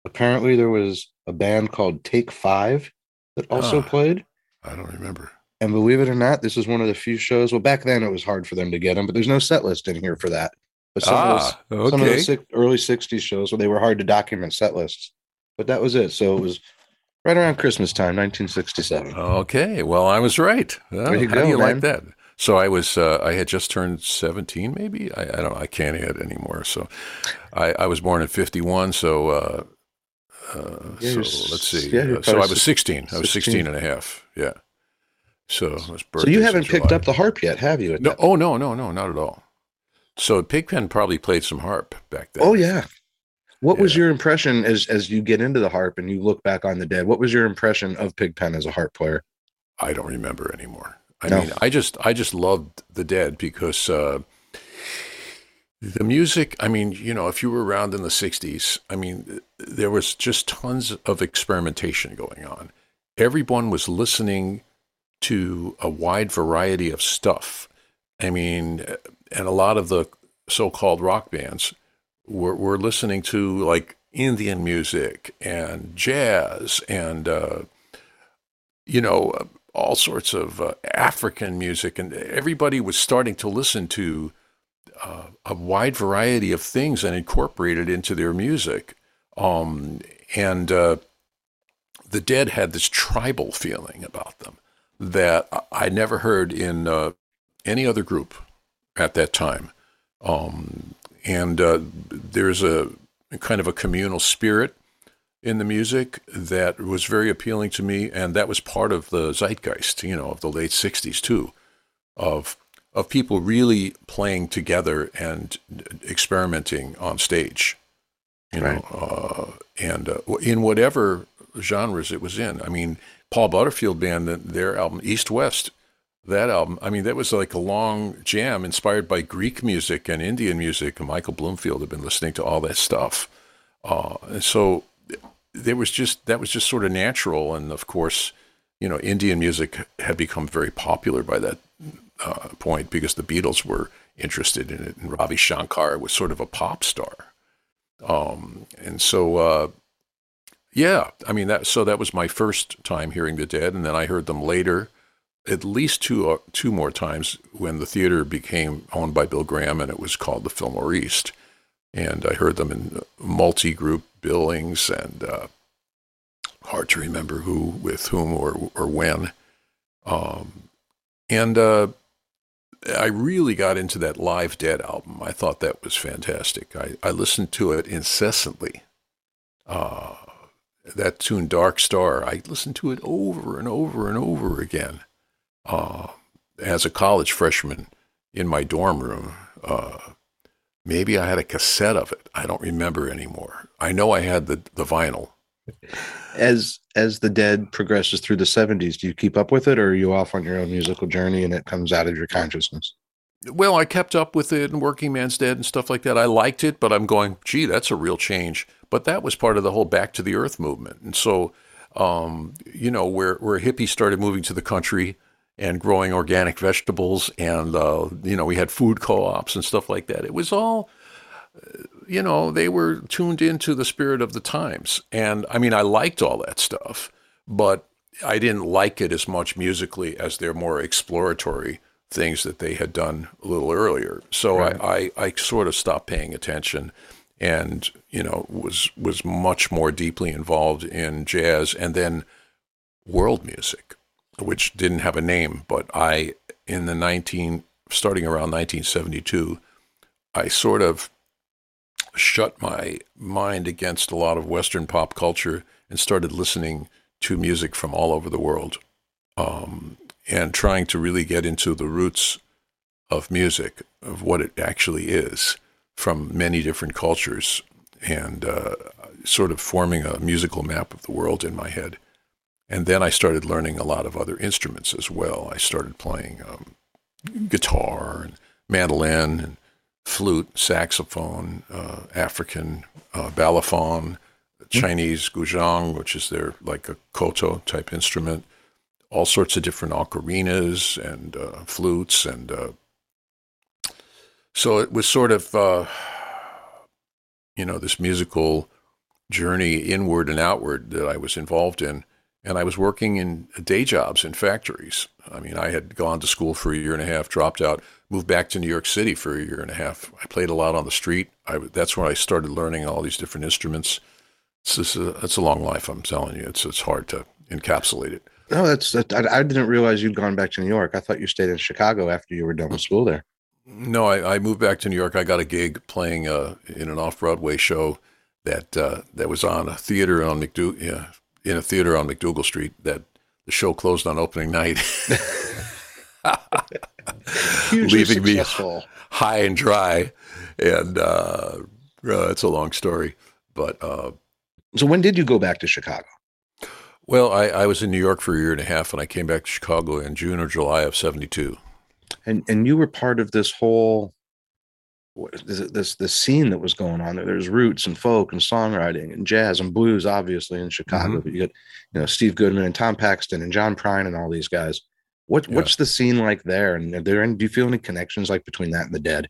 Apparently, there was a band called Take Five that also Ah. played. I don't remember. And believe it or not, this is one of the few shows. Well, back then it was hard for them to get them, but there's no set list in here for that. But some, of, Ah, those, some of the six, early 60s shows where they were hard to document set lists. But that was it. So it was right around Christmas time, 1967. Okay, well, I was right. Well, you how go, do you man. like that? So I was, uh, I had just turned 17, maybe. I, I don't, I can't add anymore. So I, I was born in 51. So, uh, uh, Yeah, so let's see. yeah, so I was six- 16. I was 16 16. and a half. Yeah. So, So you haven't picked up the harp yet, have you? No, oh, no, no, no, not at all. So Pigpen probably played some harp back then. Oh yeah. What was your impression as as you get into the harp and you look back on the dead? What was your impression of Pigpen as a harp player? I don't remember anymore. I No. mean, I just I just loved the Dead because uh, the music. I mean, you know, if you were around in the '60s, I mean, there was just tons of experimentation going on. Everyone was listening to a wide variety of stuff. I mean, and a lot of the so-called rock bands were were listening to like Indian music and jazz and. Uh, you know, all sorts of uh, African music, and everybody was starting to listen to uh, a wide variety of things and incorporate it into their music. Um, and uh, the Dead had this tribal feeling about them that I- never heard in uh, any other group at that time. Um, and uh, there's a kind of a communal spirit in the music that was very appealing to me, and that was part of the zeitgeist, you know, of the late '60s too, of of people really playing together and experimenting on stage, you know, uh, and uh, in whatever genres it was in. I mean, Paul Butterfield band, their album East West, that album. I mean, that was like a long jam inspired by Greek music and Indian music. And Michael Bloomfield had been listening to all that stuff, uh, and so there was just that was just sort of natural. And of course, you know, Indian music had become very popular by that uh, point because the Beatles were interested in it, and Ravi Shankar was sort of a pop star. Um, and so, uh, yeah, I mean that. So that was my first time hearing the Dead, and then I heard them later, at least two uh, two more times when the theater became owned by Bill Graham, and it was called the Fillmore East. And I heard them in multi-group billings, and uh, hard to remember who with whom or or when. Um, and uh, I really got into that Live Dead album. I thought that was fantastic. I, I listened to it incessantly uh, that tune Dark Star, I listened to it over and over and over again. Uh, as a college freshman in my dorm room, uh, maybe I had a cassette of it. I don't remember anymore. I know I had the, the vinyl. As as the dead progresses through the 70s, do you keep up with it or are you off on your own musical journey and it comes out of your consciousness? Well, I kept up with it and Workingman's Dead and stuff like that. I liked it, but I'm going, gee, that's a real change. But that was part of the whole Back to the Earth movement. And so, um, you know, where, where hippies started moving to the country and growing organic vegetables, and, uh, you know, we had food co ops and stuff like that. It was all, uh, you know, they were tuned into the spirit of the times. And I mean, I liked all that stuff, but I didn't like it as much musically as their more exploratory things that they had done a little earlier. So right. I, I, I sort of stopped paying attention and you know was was much more deeply involved in jazz and then world music which didn't have a name but i in the 19 starting around 1972 i sort of shut my mind against a lot of western pop culture and started listening to music from all over the world um, and trying to really get into the roots of music, of what it actually is from many different cultures, and uh, sort of forming a musical map of the world in my head. And then I started learning a lot of other instruments as well. I started playing um, guitar and mandolin and flute, saxophone, uh, African uh, balafon, Chinese guzheng, which is their like a koto type instrument, all sorts of different ocarinas and uh, flutes. And uh, so it was sort of, uh, you know, this musical journey inward and outward that I was involved in. And I was working in day jobs in factories. I mean, I had gone to school for a year and a half, dropped out, moved back to New York City for a year and a half. I played a lot on the street. I, that's when I started learning all these different instruments. It's, a, it's a long life, I'm telling you. It's, it's hard to encapsulate it. No, that's that. I, I, didn't realize you'd gone back to New York. I thought you stayed in Chicago after you were done with school there. No, I, I moved back to New York. I got a gig playing uh, in an off Broadway show that uh, that was on a theater on McDou- yeah, in a theater on MacDougal Street. That the show closed on opening night, leaving successful. me high and dry. And uh, uh, it's a long story, but uh, so when did you go back to Chicago? Well, I, I was in New York for a year and a half, and I came back to Chicago in June or July of '72. And and you were part of this whole this this this scene that was going on there. There's roots and folk and songwriting and jazz and blues, obviously in Chicago. Mm-hmm. But you got you know Steve Goodman and Tom Paxton and John Prine and all these guys. What yeah. what's the scene like there? And there any, do you feel any connections like between that and the Dead?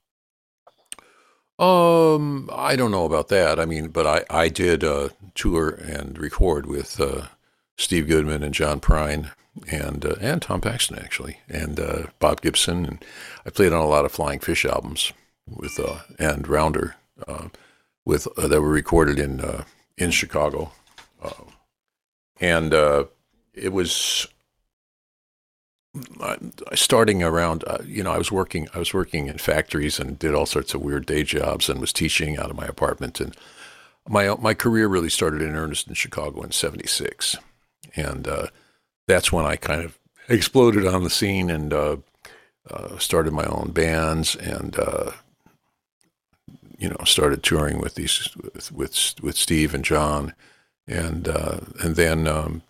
Um, I don't know about that. I mean, but I I did uh, tour and record with uh, Steve Goodman and John Prine and uh, and Tom Paxton actually and uh, Bob Gibson and I played on a lot of Flying Fish albums with uh, and Rounder uh, with uh, that were recorded in uh, in Chicago. And it was starting around you know I was working I was working in factories and did all sorts of weird day jobs and was teaching out of my apartment. And my my career really started in earnest in Chicago in 76 and that's when I kind of exploded on the scene and uh, uh, started my own bands and uh, you know started touring with these with with, with Steve and John. And uh, and then um,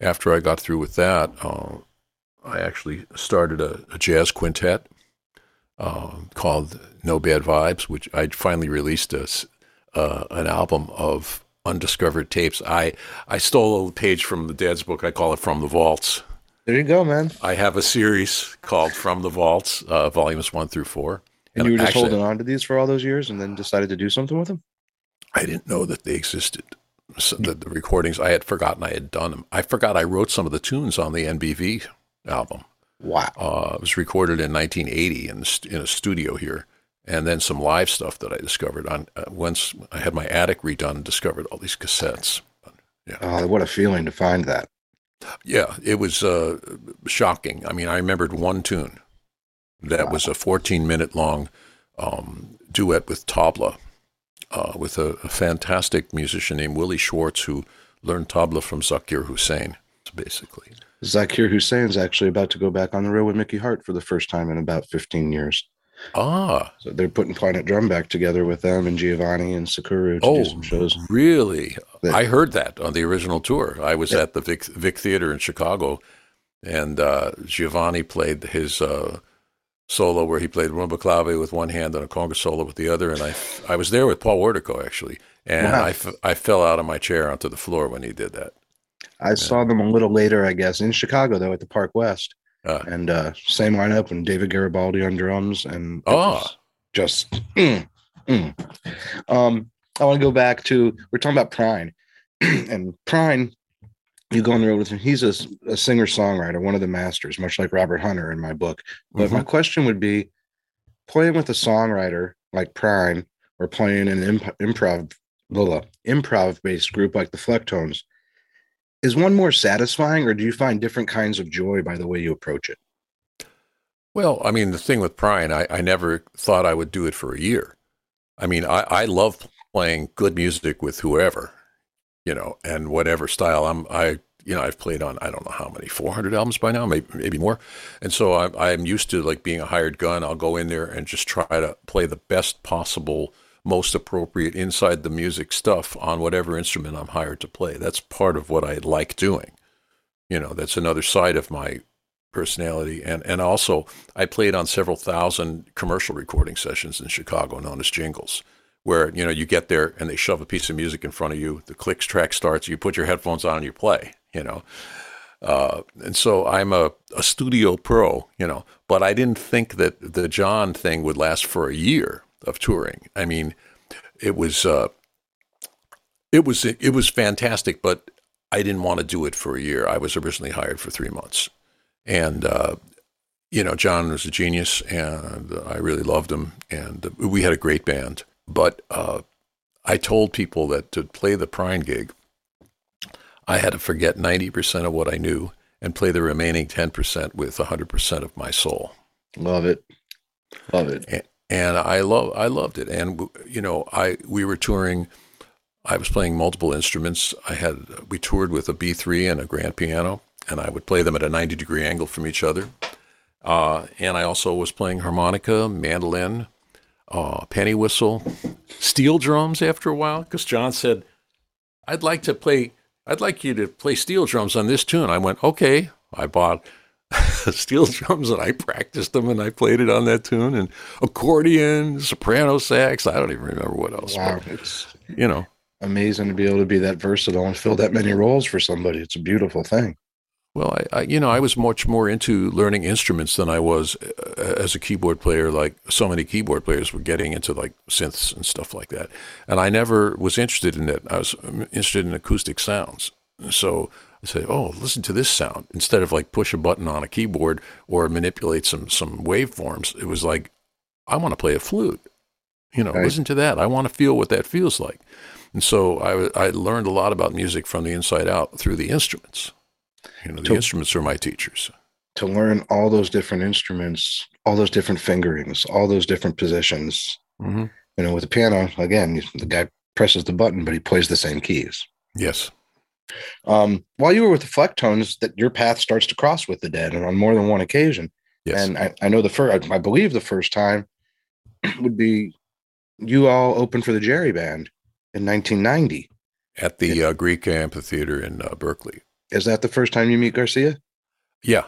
after I got through with that uh, I actually started a, a jazz quintet called No Bad Vibes which I finally released a, an album of undiscovered tapes. I I stole a page from the Dead's book. I call it From the Vaults. There you go, man. I have a series called From the Vaults, uh, volumes one through four. And, and you were just actually, holding on to these for all those years, and then decided to do something with them. I didn't know that they existed. So the, the recordings I had forgotten I had done them. I forgot I wrote some of the tunes on the NBV album. Wow! Uh, it was recorded in 1980 in in a studio here and then some live stuff that I discovered on uh, once I had my attic redone, discovered all these cassettes. Yeah. Oh, what a feeling to find that. Yeah, it was uh, shocking. I mean, I remembered one tune that wow. was a 14 minute long um, duet with tabla uh, with a, a, fantastic musician named Willie Schwartz who learned tabla from Zakir Hussain, basically. Zakir Hussain's actually about to go back on the road with Mickey Hart for the first time in about 15 years. Ah. So they're putting Planet Drum back together with them and Giovanni and Sikiru to oh, do some shows. Really? That, I heard that on the original tour. I was at the Vic, Vic Theater in Chicago, and uh, Giovanni played his uh, solo where he played rumba clave with one hand and a conga solo with the other. And I, I was there with Paul Wertico, actually. And wow. I, f- I fell out of my chair onto the floor when he did that. I yeah. saw them a little later, I guess, in Chicago, though, at the Park West. Uh, and uh, same lineup and David Garibaldi on drums and oh. just mm, mm. um I want to go back to we're talking about Prine and Prine you go on the road with him he's a, a singer songwriter one of the masters much like Robert Hunter in my book but mm-hmm. my question would be playing with a songwriter like Prine or playing in an imp- improv improv based group like the Flecktones is one more satisfying or do you find different kinds of joy by the way you approach it? Well i mean the thing with Prine i, I never thought i would do it for a year. I mean I, I love playing good music with whoever you know and whatever style i'm i you know i've played on i don't know how many 400 albums by now maybe maybe more. And so i'm, I'm used to like being a hired gun. I'll go in there and just try to play the best possible most appropriate inside the music stuff on whatever instrument I'm hired to play. That's part of what I like doing. You know, that's another side of my personality. And and also I played on several thousand commercial recording sessions in Chicago known as jingles, where, you know, you get there and they shove a piece of music in front of you, the clicks track starts, you put your headphones on and you play, you know. Uh, and so I'm a, a studio pro, you know, but I didn't think that the John thing would last for a year of touring. I mean, it was uh, it was it was fantastic, but I didn't want to do it for a year. I was originally hired for three months, and uh, you know, John was a genius, and I really loved him, and we had a great band. But uh, I told people that to play the Prine gig, I had to forget ninety percent of what I knew and play the remaining ten percent with hundred percent of my soul. Love it, love it. And, and I love I loved it. And you know, I we were touring. I was playing multiple instruments. I had we toured with a B three and a grand piano, and I would play them at a ninety degree angle from each other. Uh, and I also was playing harmonica, mandolin, uh, penny whistle, steel drums. After a while, because John said, "I'd like to play. I'd like you to play steel drums on this tune." I went, "Okay." I bought steel drums and I practiced them and I played it on that tune and accordion, soprano sax. I don't even remember what else. Wow, but, it's you know amazing to be able to be that versatile and fill that many roles for somebody. It's a beautiful thing. Well, I, I, you know I was much more into learning instruments than I was uh, as a keyboard player. Like so many keyboard players were getting into like synths and stuff like that, and I never was interested in it. I was um, interested in acoustic sounds. So I say, oh, listen to this sound. Instead of like push a button on a keyboard or manipulate some some waveforms, it was like, I want to play a flute. You know, right. listen to that. I want to feel what that feels like. And so I, I learned a lot about music from the inside out through the instruments. You know, the to, instruments are my teachers. To learn all those different instruments, all those different fingerings, all those different positions. Mm-hmm. You know, with the piano, again, the guy presses the button, but he plays the same keys. Yes. Um, while you were with the Flecktones, that your path starts to cross with the Dead, and on more than one occasion. Yes. And I, I know the first, I believe the first time would be you all opened for the Jerry Band in 1990 at the uh, Greek Amphitheater in uh, Berkeley. Is that the first time you meet Garcia? Yeah.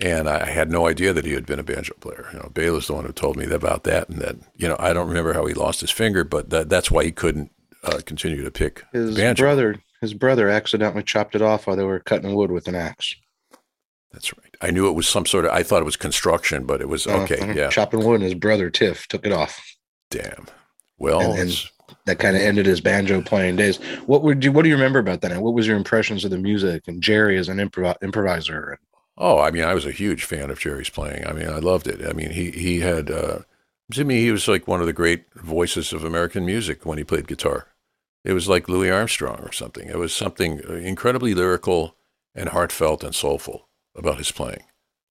And I had no idea that he had been a banjo player. You know, Bela's the one who told me about that, and that you know I don't remember how he lost his finger, but that, that's why he couldn't uh, continue to pick his banjo. brother his brother accidentally chopped it off while they were cutting wood with an axe. That's right. I knew it was some sort of. I thought it was construction, but it was uh, okay. yeah, chopping wood, and his brother Tiff took it off. Damn. Well, and, and that kind of ended his banjo playing days. What would you? What do you remember about that? And what was your impressions of the music and Jerry as an improv- improviser? Oh, I mean, I was a huge fan of Jerry's playing. I mean, I loved it. I mean, he he had uh, to me, he was like one of the great voices of American music when he played guitar. It was like Louis Armstrong or something. It was something incredibly lyrical and heartfelt and soulful about his playing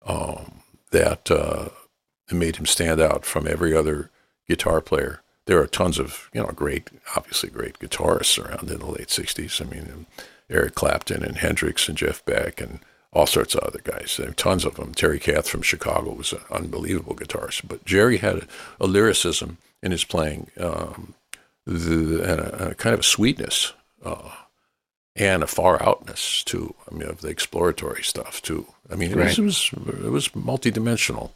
um, that uh, made him stand out from every other guitar player there are tons of you know great, obviously great guitarists around in the late '60s. I mean, Eric Clapton and Hendrix and Jeff Beck and all sorts of other guys. There are tons of them. Terry Kath from Chicago was an unbelievable guitarist, but Jerry had a, a lyricism in his playing, um, the, and a, a, kind of a sweetness. Uh, and a far outness too. I mean, of the exploratory stuff too. I mean, it, right. was, it was it was multidimensional.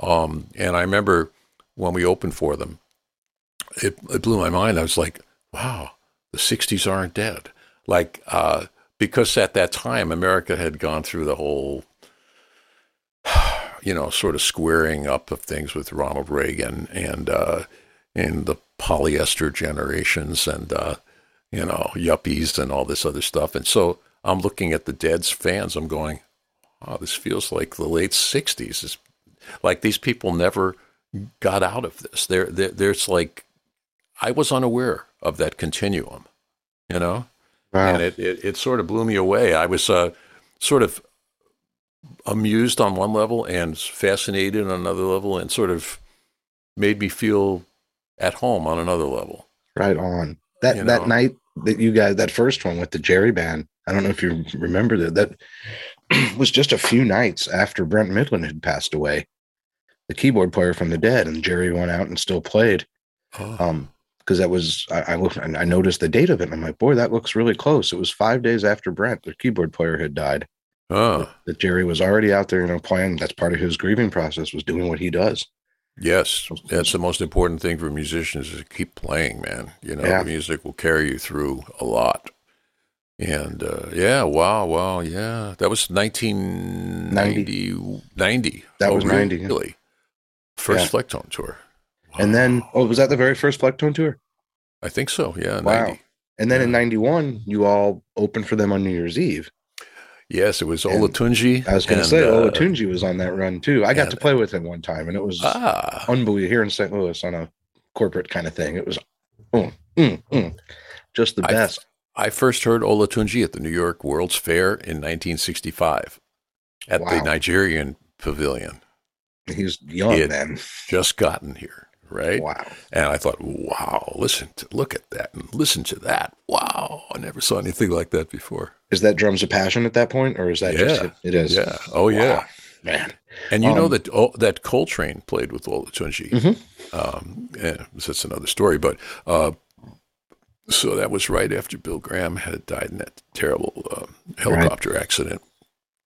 Um, and I remember when we opened for them, it, it blew my mind. I was like, wow, the '60s aren't dead. Like, uh, because at that time America had gone through the whole, you know, sort of squaring up of things with Ronald Reagan and uh, and the polyester generations and uh, you know, yuppies and all this other stuff. And so I'm looking at the Dead's fans. I'm going, oh, this feels like the late 60s. It's like these people never got out of this. There, there, there's like, I was unaware of that continuum, you know? Wow. And it, it, it, sort of blew me away. I was uh, sort of amused on one level and fascinated on another level and sort of made me feel at home on another level. Right on. That, you know? that night that you guys that first one with the Jerry band. I don't know if you remember that. That was just a few nights after Brent Mydland had passed away, the keyboard player from the Dead, and Jerry went out and still played. Oh. Um, because that was I, I looked and I noticed the date of it, and I'm like, boy, that looks really close. It was five days after Brent, the keyboard player, had died. Oh. That, that Jerry was already out there, you know, playing. That's part of his grieving process was doing what he does. Yes, that's the most important thing for musicians is to keep playing, man. You know, yeah. music will carry you through a lot. And uh, yeah, wow, wow, yeah, that was 1990. 90. That oh, was 90. Really? Yeah. First yeah. Flecktone tour. Wow. And then, oh, was that the very first Flecktone tour? I think so, yeah. Wow. 90. And then in 91, you all opened for them on New Year's Eve. Yes, it was Olatunji. I was going to say uh, Olatunji was on that run too. I got to play with him one time, and it was ah. unbelievable here in St. Louis on a corporate kind of thing. It was mm, mm, mm, just the best. I, I, first heard Olatunji at the New York World's Fair in 1965 at wow. the Nigerian Pavilion. He's young he then. Just gotten here right? Wow. And I thought, wow, listen to look at that and listen to that. Wow, I never saw anything like that before. Is that drums of passion at that point, or is that yeah, just it is? Yeah. Oh wow. yeah. Man. And you um, know that oh, that Coltrane played with Olatunji. Mm-hmm. Um, yeah, that's another story. But uh, so that was right after Bill Graham had died in that terrible uh, helicopter right. accident.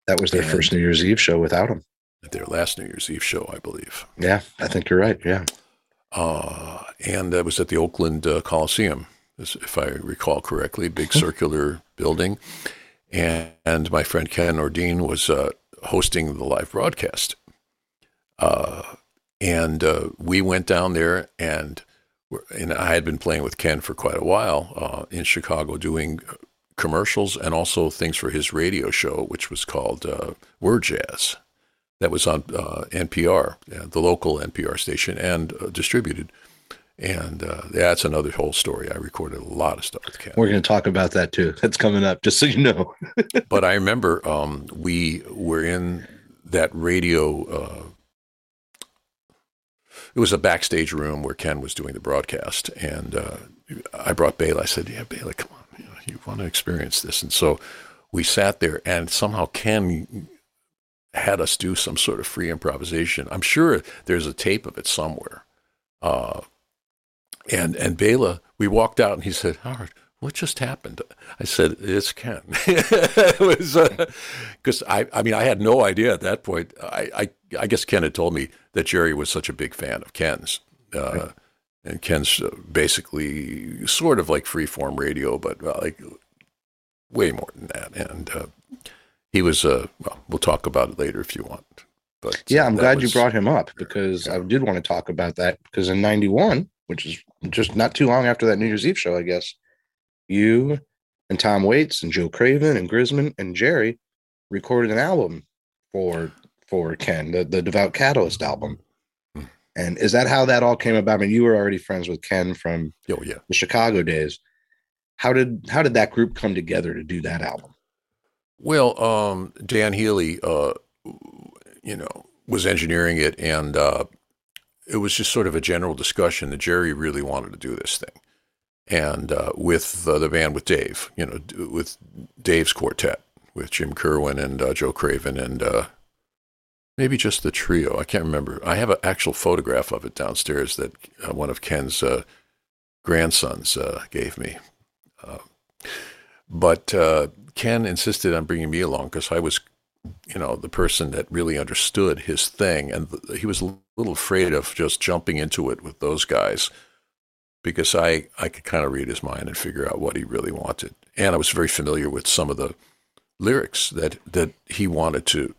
That was their and first New Year's Eve show without him. Their last New Year's Eve show, I believe. Yeah, I think you're right. Yeah. Uh, and it was at the Oakland uh, Coliseum, if I recall correctly, big circular building. And, and, my friend Ken Nordine was uh, hosting the live broadcast. Uh, and uh, we went down there, and and I had been playing with Ken for quite a while uh, in Chicago, doing commercials and also things for his radio show, which was called Word Jazz that was on uh, NPR, the local NPR station, and uh, distributed. And uh, that's another whole story. I recorded a lot of stuff with Ken. We're going to talk about that too. That's coming up, just so you know. but I remember um, we were in that radio. Uh, it was a backstage room where Ken was doing the broadcast, and uh, I brought Bela. I said, "Yeah, Bela, come on, you, know, you want to experience this." And so we sat there, and somehow Ken had us do some sort of free improvisation. I'm sure there's a tape of it somewhere. Uh, and and Bela, we walked out and he said, Howard, what just happened? I said, it's Ken. it was because uh, I, I mean, I had no idea at that point. I, I, I, guess Ken had told me that Jerry was such a big fan of Ken's. Uh, and Ken's uh, basically sort of like freeform radio, but uh, like way more than that. And uh, he was uh well we'll talk about it later if you want but yeah i'm glad was, you brought him up because yeah. i did want to talk about that because in 91 which is just not too long after that new year's eve show i guess you and tom waits and joe craven and grisman and jerry recorded an album for for ken the, the devout catalyst album hmm. and is that how that all came about i mean you were already friends with ken from oh, yeah. the chicago days how did how did that group come together to do that album well, um, Dan Healy, uh, you know, was engineering it, and uh, it was just sort of a general discussion that Jerry really wanted to do this thing, and uh, with uh, the band with Dave, you know, with Dave's quartet with Jim Kerwin and uh, Joe Craven and uh, maybe just the trio. I can't remember. I have an actual photograph of it downstairs that one of Ken's grandsons gave me. But uh, Ken insisted on bringing me along because I was you know, the person that really understood his thing. And he was a little afraid of just jumping into it with those guys because I, I could kind of read his mind and figure out what he really wanted. And I was very familiar with some of the lyrics that, that he wanted to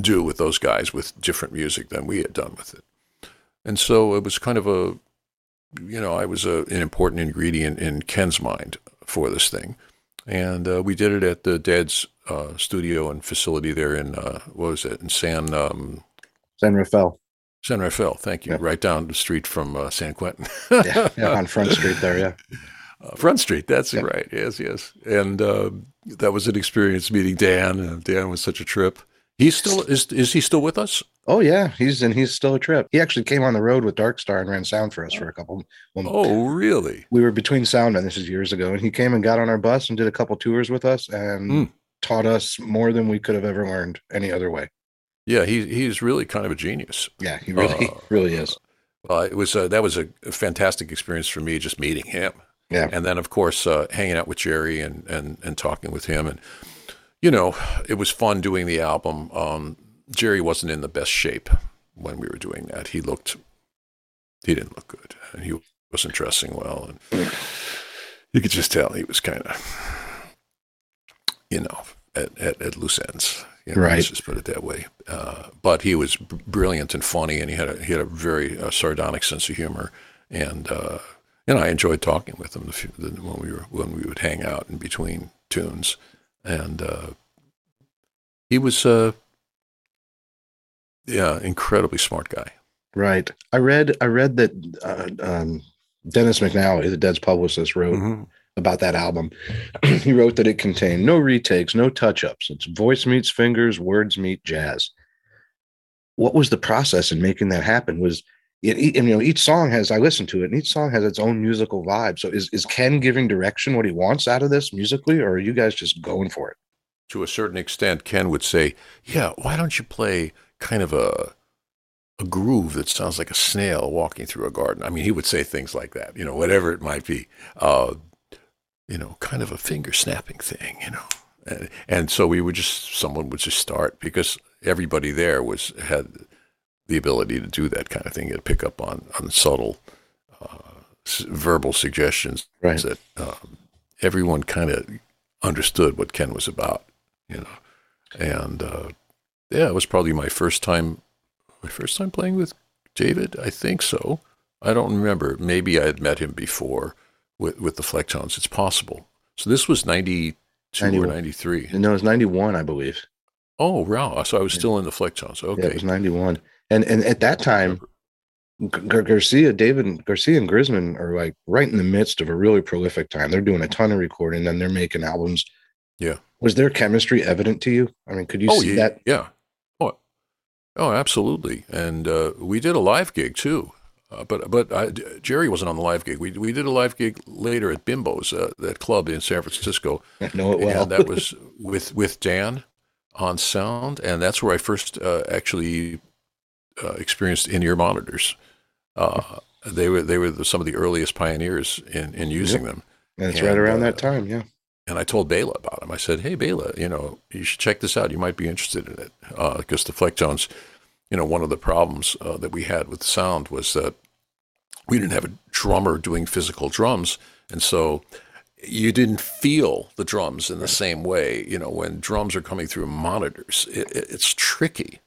do with those guys with different music than we had done with it. And so it was kind of a, you know, I was a, an important ingredient in Ken's mind for this thing. And uh, we did it at the Dead's uh, studio and facility there in uh, what was it in San um, San Rafael. San Rafael, thank you. Right down the street from uh, San Quentin. yeah, yeah, on Front Street there, yeah. Uh, Front Street, that's yeah. right. Yes, yes. And uh, that was an experience meeting Dan. Dan was such a trip. He's still is is he still with us? Oh yeah, he's and he's still a trip. He actually came on the road with Dark Star and ran sound for us for a couple. Well, oh really? We were between sound and this is years ago, and he came and got on our bus and did a couple tours with us and mm. taught us more than we could have ever learned any other way. Yeah, he he's really kind of a genius. Yeah, he really uh, really is. Well, it was that was a fantastic experience for me just meeting him. Yeah, and then of course uh, hanging out with Jerry and and and talking with him and you know, it was fun doing the album. Um, Jerry wasn't in the best shape when we were doing that. He looked, he didn't look good, and he wasn't dressing well, and you could just tell he was kind of, you know, at, at, at loose ends. You know, right. Let's just put it that way. Uh, but he was brilliant and funny, and he had a, he had a very uh, sardonic sense of humor, and uh, and I enjoyed talking with him when we were when we would hang out in between tunes and uh, he was uh, yeah, incredibly smart guy. Right. I read I read that uh, um, Dennis McNally, the Dead's publicist, wrote mm-hmm. about that album. he wrote that it contained no retakes, no touch ups. It's voice meets fingers, words meet jazz. What was the process in making that happen? Was it, you know each song has I listen to it, and each song has its own musical vibe. So is is Ken giving direction what he wants out of this musically, or are you guys just going for it? To a certain extent, Ken would say, "Yeah, why don't you play kind of a a groove that sounds like a snail walking through a garden?" I mean, he would say things like that, you know, whatever it might be. Uh, you know, kind of a finger snapping thing, you know. And, and so we would just someone would just start because everybody there was had the ability to do that kind of thing. to pick up on on subtle uh, verbal suggestions right. that um, everyone kind of understood what Ken was about, you know. And uh, yeah, it was probably my first time, my first time playing with David. I think so. I don't remember. Maybe I had met him before with with the Flecktones. It's possible. So this was ninety two or ninety three. No, it was ninety one, I believe. Oh, wow! So I was still in the Flecktones. Okay, yeah, it was ninety one. And and at that time, Gar- Garcia, David Garcia, and Grisman are like right in the midst of a really prolific time. They're doing a ton of recording, and they're making albums. Yeah. Was their chemistry evident to you? I mean, could you oh, see yeah, that? Yeah. Oh, oh, absolutely. And uh, we did a live gig too. Uh, but but I, Jerry wasn't on the live gig. We we did a live gig later at Bimbo's, uh, that club in San Francisco. I know it well. and that was with with Dan on sound, and that's where I first uh, actually uh, experienced in-ear monitors. Uh, they were they were the, some of the earliest pioneers in in using yep. them. And it's and, right around uh, that time, yeah. And I told Bela about them. I said, "Hey, Bela, you know, you should check this out. You might be interested in it because uh, the Flecktones, you know, one of the problems uh, that we had with the sound was that we didn't have a drummer doing physical drums, and so." you didn't feel the drums in the same way. You know, when drums are coming through monitors, it, it, it's tricky.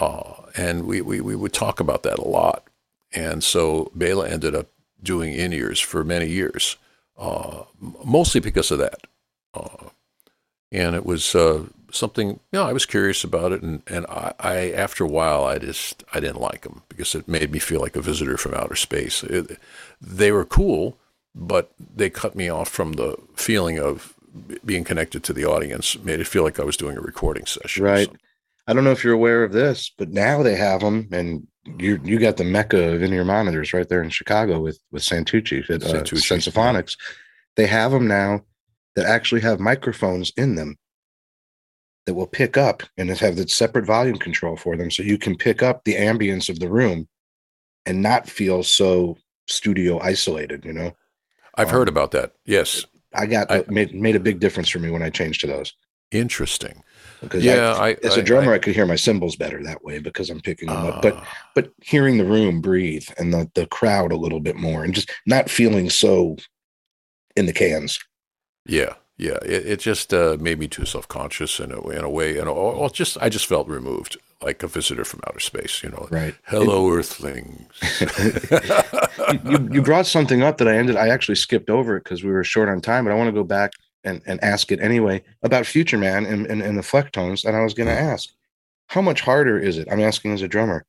Uh, and we, we, we would talk about that a lot. And so Bela ended up doing in ears for many years, uh, mostly because of that. Uh, and it was uh, something, you know, I was curious about it. And, and I, I, after a while, I just, I didn't like them because it made me feel like a visitor from outer space. It, they were cool, but they cut me off from the feeling of being connected to the audience, made it feel like I was doing a recording session. Right. I don't know if you're aware of this, but now they have them, and you you got the mecca of in-ear monitors right there in Chicago with with Santucci at uh, Sensaphonics. They have them now that actually have microphones in them that will pick up and have that separate volume control for them, so you can pick up the ambience of the room and not feel so studio isolated. You know, I've Um, heard about that. Yes. I got I- made made a big difference for me when I changed to those. Interesting. Because Yeah, I, I- as a drummer, I- I, could hear my cymbals better that way because I'm picking them up. But Ah. but hearing the room breathe and the the crowd a little bit more, and just not feeling so in the cans. Yeah, yeah. It, it just uh, made me too self conscious in a in a way, and or just I just felt removed, like a visitor from outer space. You know, Right. Hello, Earthlings. you, you brought something up that I ended. I actually skipped over it because we were short on time, but I want to go back and, and ask it anyway about Future Man and, and, and the Flecktones. And I was going to ask, how much harder is it? I'm asking as a drummer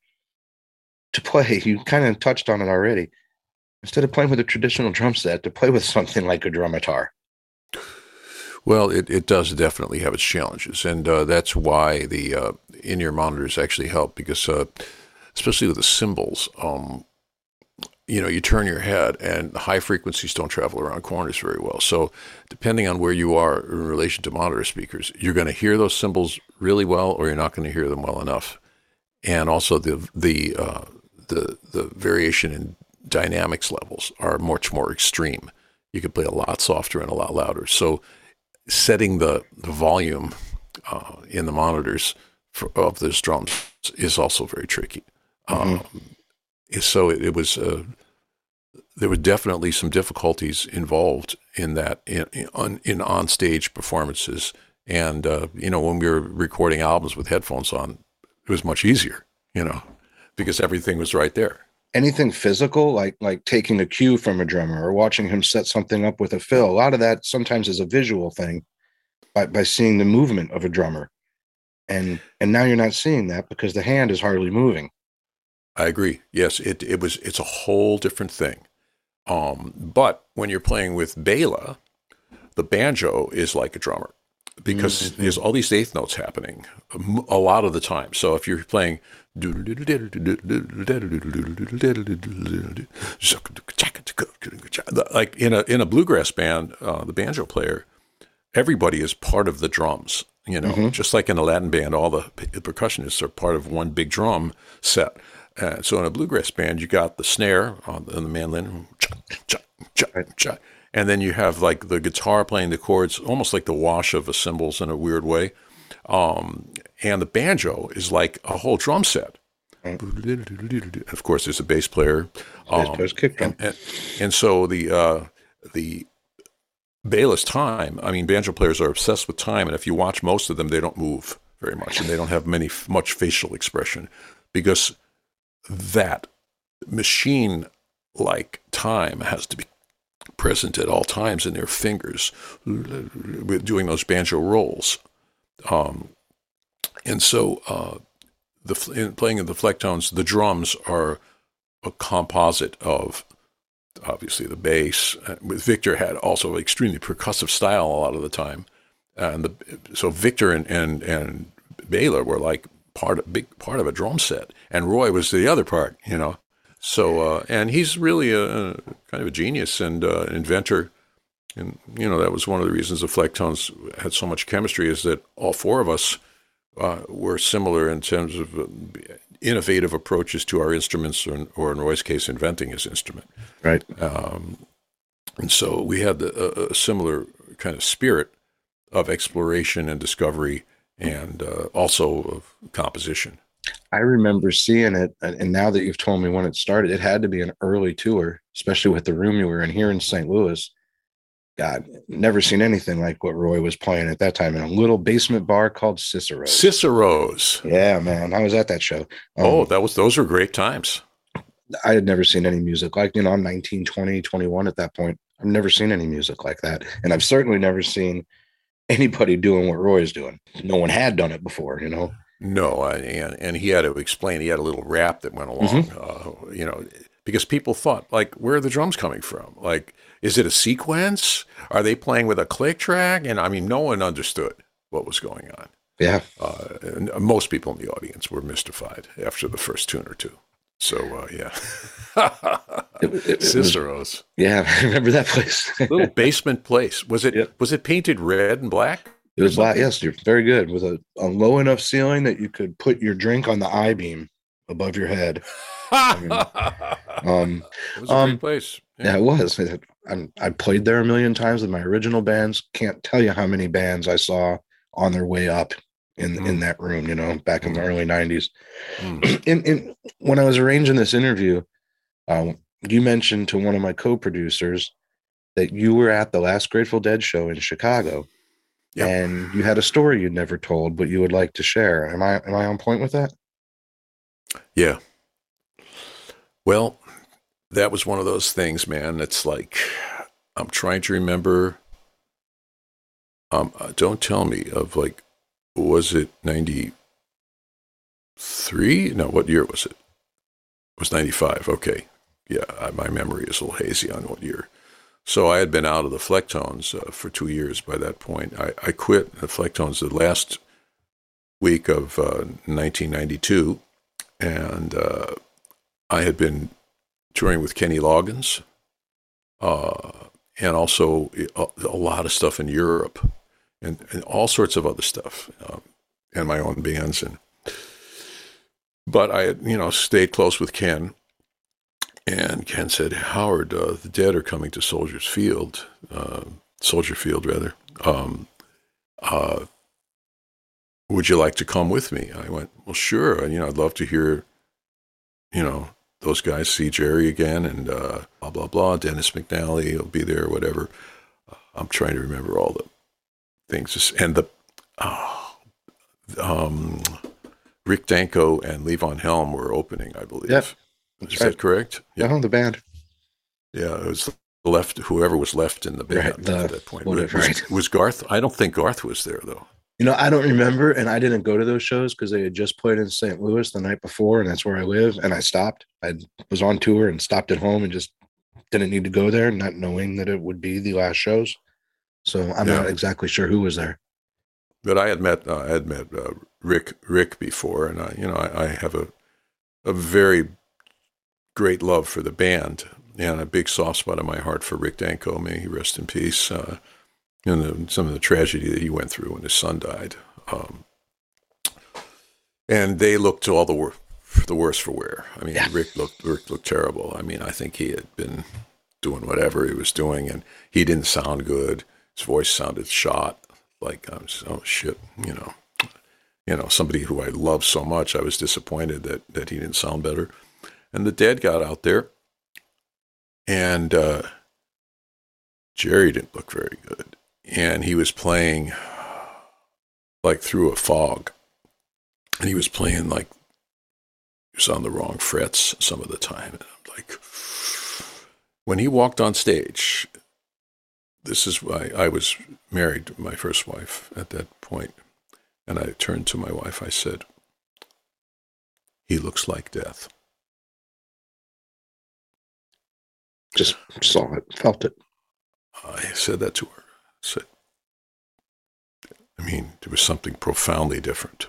to play. You kind of touched on it already. Instead of playing with a traditional drum set, to play with something like a drumitar. Well, it, it does definitely have its challenges, and uh, that's why the uh, in-ear monitors actually help because, uh, especially with the cymbals, um, you know, you turn your head, and high frequencies don't travel around corners very well. So, depending on where you are in relation to monitor speakers, you're going to hear those symbols really well, or you're not going to hear them well enough. And also the the uh, the the variation in dynamics levels are much more extreme. You can play a lot softer and a lot louder. So setting the, the volume uh, in the monitors for, of those drums is also very tricky. Um, so it, it was uh, there were definitely some difficulties involved in that in in, on, in on stage performances. And uh, you know when we were recording albums with headphones on, it was much easier. You know because everything was right there. Anything physical, like like taking a cue from a drummer or watching him set something up with a fill. A lot of that sometimes is a visual thing by, by seeing the movement of a drummer. And and now you're not seeing that because the hand is hardly moving. I agree. Yes, it it was it's a whole different thing. Um, but when you're playing with Bela, the banjo is like a drummer because there's all these eighth notes happening a lot of the time. So if you're playing like in a in a bluegrass band, uh, the banjo player, everybody is part of the drums. You know, just like in a Latin band, all the percussionists are part of one big drum set. Uh, so in a bluegrass band, you got the snare on the, on the mandolin, and then you have like the guitar playing the chords, almost like the wash of the cymbals in a weird way. Um, and the banjo is like a whole drum set. Of course, there's a bass player. Bass um, player's kick drum. and, and, and so the uh, the Bela's time. I mean, banjo players are obsessed with time, and if you watch most of them, they don't move very much, and they don't have many much facial expression because that machine like time has to be present at all times in their fingers with doing those banjo rolls. Um, and so uh, the in playing of the Flecktones, the drums are a composite of obviously the bass. Uh, Victor had also extremely percussive style a lot of the time, and the, so Victor and and and Bela were like part of big part of a drum set, and Roy was the other part, you know. So uh, and he's really a, a kind of a genius and uh, inventor. And you know that was one of the reasons the Flecktones had so much chemistry is that all four of us uh, were similar in terms of uh, innovative approaches to our instruments, or, or in Roy's case, inventing his instrument. Right. And so we had the, a, a similar kind of spirit of exploration and discovery, and uh, also of composition. I remember seeing it, and now that you've told me when it started, it had to be an early tour, especially with the room you were in here in St. Louis. God, never seen anything like what Roy was playing at that time in a little basement bar called Cicero. Cicero's. yeah, man, I was at that show. Um, Oh, that was those were great times. I had never seen any music like, you know, I'm 19, 20, 21 at that point. I've never seen any music like that. And I've certainly never seen anybody doing what Roy is doing. No one had done it before, you know? No, I, and and he had to explain. He had a little rap that went along. Uh, you know, because people thought like, where are the drums coming from? Like, is it a sequence? Are they playing with a click track? And I mean, no one understood what was going on. Yeah. Uh, and most people in the audience were mystified after the first tune or two. So uh, yeah, It- it- it was- Cicero's yeah, I remember that place. little basement place. Was it Yep. was it painted red and black? It was. Yes, you're very good. With a, a low enough ceiling that you could put your drink on the I beam above your head. it Um, was a um, great place. yeah, it was. I, I played there a million times with my original bands. Can't tell you how many bands I saw on their way up in in Mm. that room. You know, back in the early '90s. Mm. in, in when I was arranging this interview, um, you mentioned to one of my co-producers that you were at the last Grateful Dead show in Chicago, Yep. and you had a story you'd never told, but you would like to share. Am I am I on point with that? Yeah. Well, that was one of those things, man. It's like I'm trying to remember. Um, uh, don't tell me of like, was it ninety three? No, what year was it? It was ninety five. Okay, yeah, I, my memory is a little hazy on what year. So I had been out of the Flecktones uh, for two years by that point. I, I quit the Flecktones the last week of uh, 1992, and uh, I had been touring with Kenny Loggins, uh, and also a, a lot of stuff in Europe, and, and all sorts of other stuff, um, and my own bands. And but I, you know, stayed close with Ken. And Ken said, "Howard, uh, the dead are coming to Soldiers Field, uh, Soldier Field, rather. Um, uh, would you like to come with me?" I went, "Well, sure. You know, I'd love to hear, you know, those guys see Jerry again and uh, blah blah blah. Dennis McNally will be there, whatever. Uh, I'm trying to remember all the things and the oh, um, Rick Danko and Levon Helm were opening, I believe. Yep, Is right. that correct? Yeah, the band. Yeah, it was left. Whoever was left in the band Right, the- at that point was, right. was Garth. I don't think Garth was there though. You know, I don't remember, and I didn't go to those shows because they had just played in St. Louis the night before, and that's where I live. And I stopped. I was on tour and stopped at home and just didn't need to go there, not knowing that it would be the last shows. So I'm not exactly sure who was there. But I had met uh, I had met uh, Rick Rick before, and I you know I, I have a a very great love for the band and a big soft spot in my heart for Rick Danko. May he rest in peace. Uh, and the, some of the tragedy that he went through when his son died. Um, and they looked to all the wor- the worse for wear. I mean, Yeah. Rick looked Rick looked terrible. I mean, I think he had been doing whatever he was doing, and he didn't sound good. His voice sounded shot. Like I was, oh shit, you know, you know, somebody who I love so much. I was disappointed that that he didn't sound better. And the Dead got out there, and uh, Jerry didn't look very good, and he was playing like through a fog, and he was playing like he was on the wrong frets some of the time. And I'm like, when he walked on stage, this is why I was married to my first wife at that point, and I turned to my wife. I said, "He looks like death." Just saw it, felt it. I said that to her. I said, I mean, there was something profoundly different.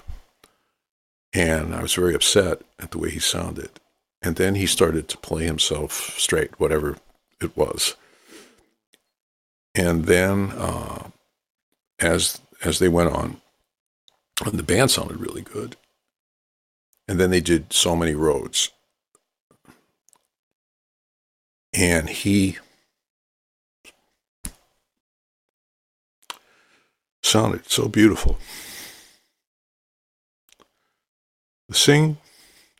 And I was very upset at the way he sounded. And then he started to play himself straight, whatever it was. And then, uh, as as they went on, and the band sounded really good. And then they did so many roads. And he sounded so beautiful. The singing,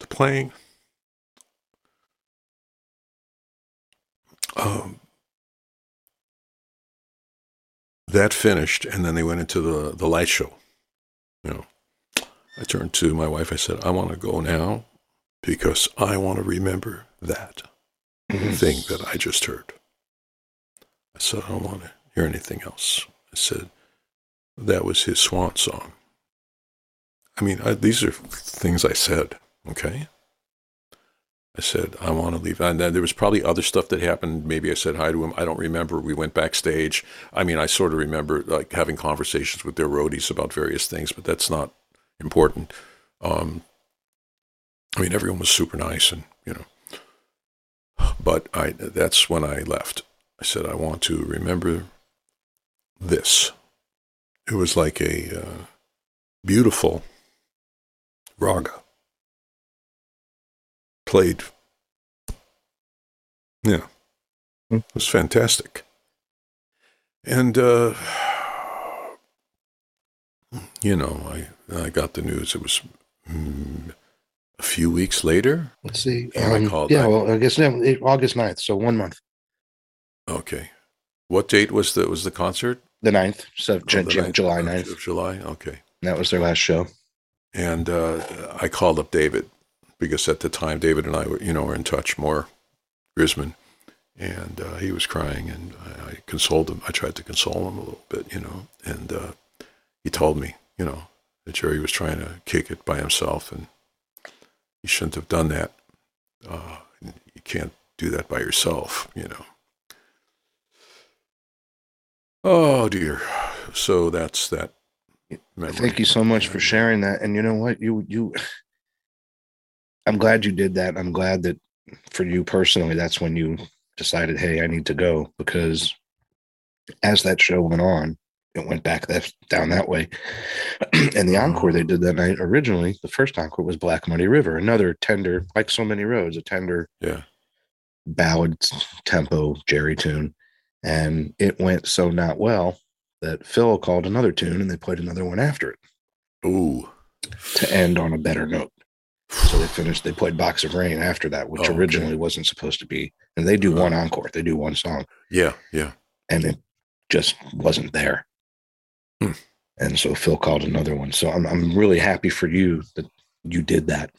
the playing. Um, that finished, and then they went into the, the light show. You know, I turned to my wife. I said, "I want to go now because I want to remember that thing that I just heard." I said, "I don't want to hear anything else." I said, "That was his swan song." I mean, I, these are things I said. Okay. I said, I want to leave. And then there was probably other stuff that happened. Maybe I said hi to him. I don't remember. We went backstage. I mean, I sort of remember like having conversations with their roadies about various things, but that's not important. Um, I mean, everyone was super nice and, you know, but I, that's when I left. I said, I want to remember this. It was like a uh, beautiful raga played. Yeah, it was fantastic. And, uh, you know, I, I got the news. It was mm, a few weeks later. Let's see. And I Um, called yeah, well, I guess August 9th, so one month. Okay. What date was the was the concert? The 9th, so Oh, the Ju- ninth July of- 9th. Of July. Okay. That was their last show. And uh, I called up David because at the time David and I were, you know, were in touch more, Grisman, and uh, he was crying, and I, I consoled him. I tried to console him a little bit, you know, and uh, he told me, you know, that Jerry was trying to kick it by himself, and he shouldn't have done that. Uh, you can't do that by yourself, you know. Oh dear. So that's that. Memory. Thank you so much for sharing that. And you know what? You you I'm glad you did that. I'm glad that for you personally, that's when you decided, hey, I need to go because as that show went on, it went back that down that way. and the encore they did that night originally, the first encore was Black Muddy River, another tender, like so many roads, a tender Yeah. ballad tempo Jerry tune. And it went so not well that Phil called another tune and they played another one after it Ooh. to end on a better note. So they finished, they played Box of Rain after that, which Oh, okay. originally wasn't supposed to be. And they do uh-huh. one encore, they do one song, Yeah. Yeah. and it just wasn't there. And so Phil called another one. So I'm, I'm really happy for you that you did that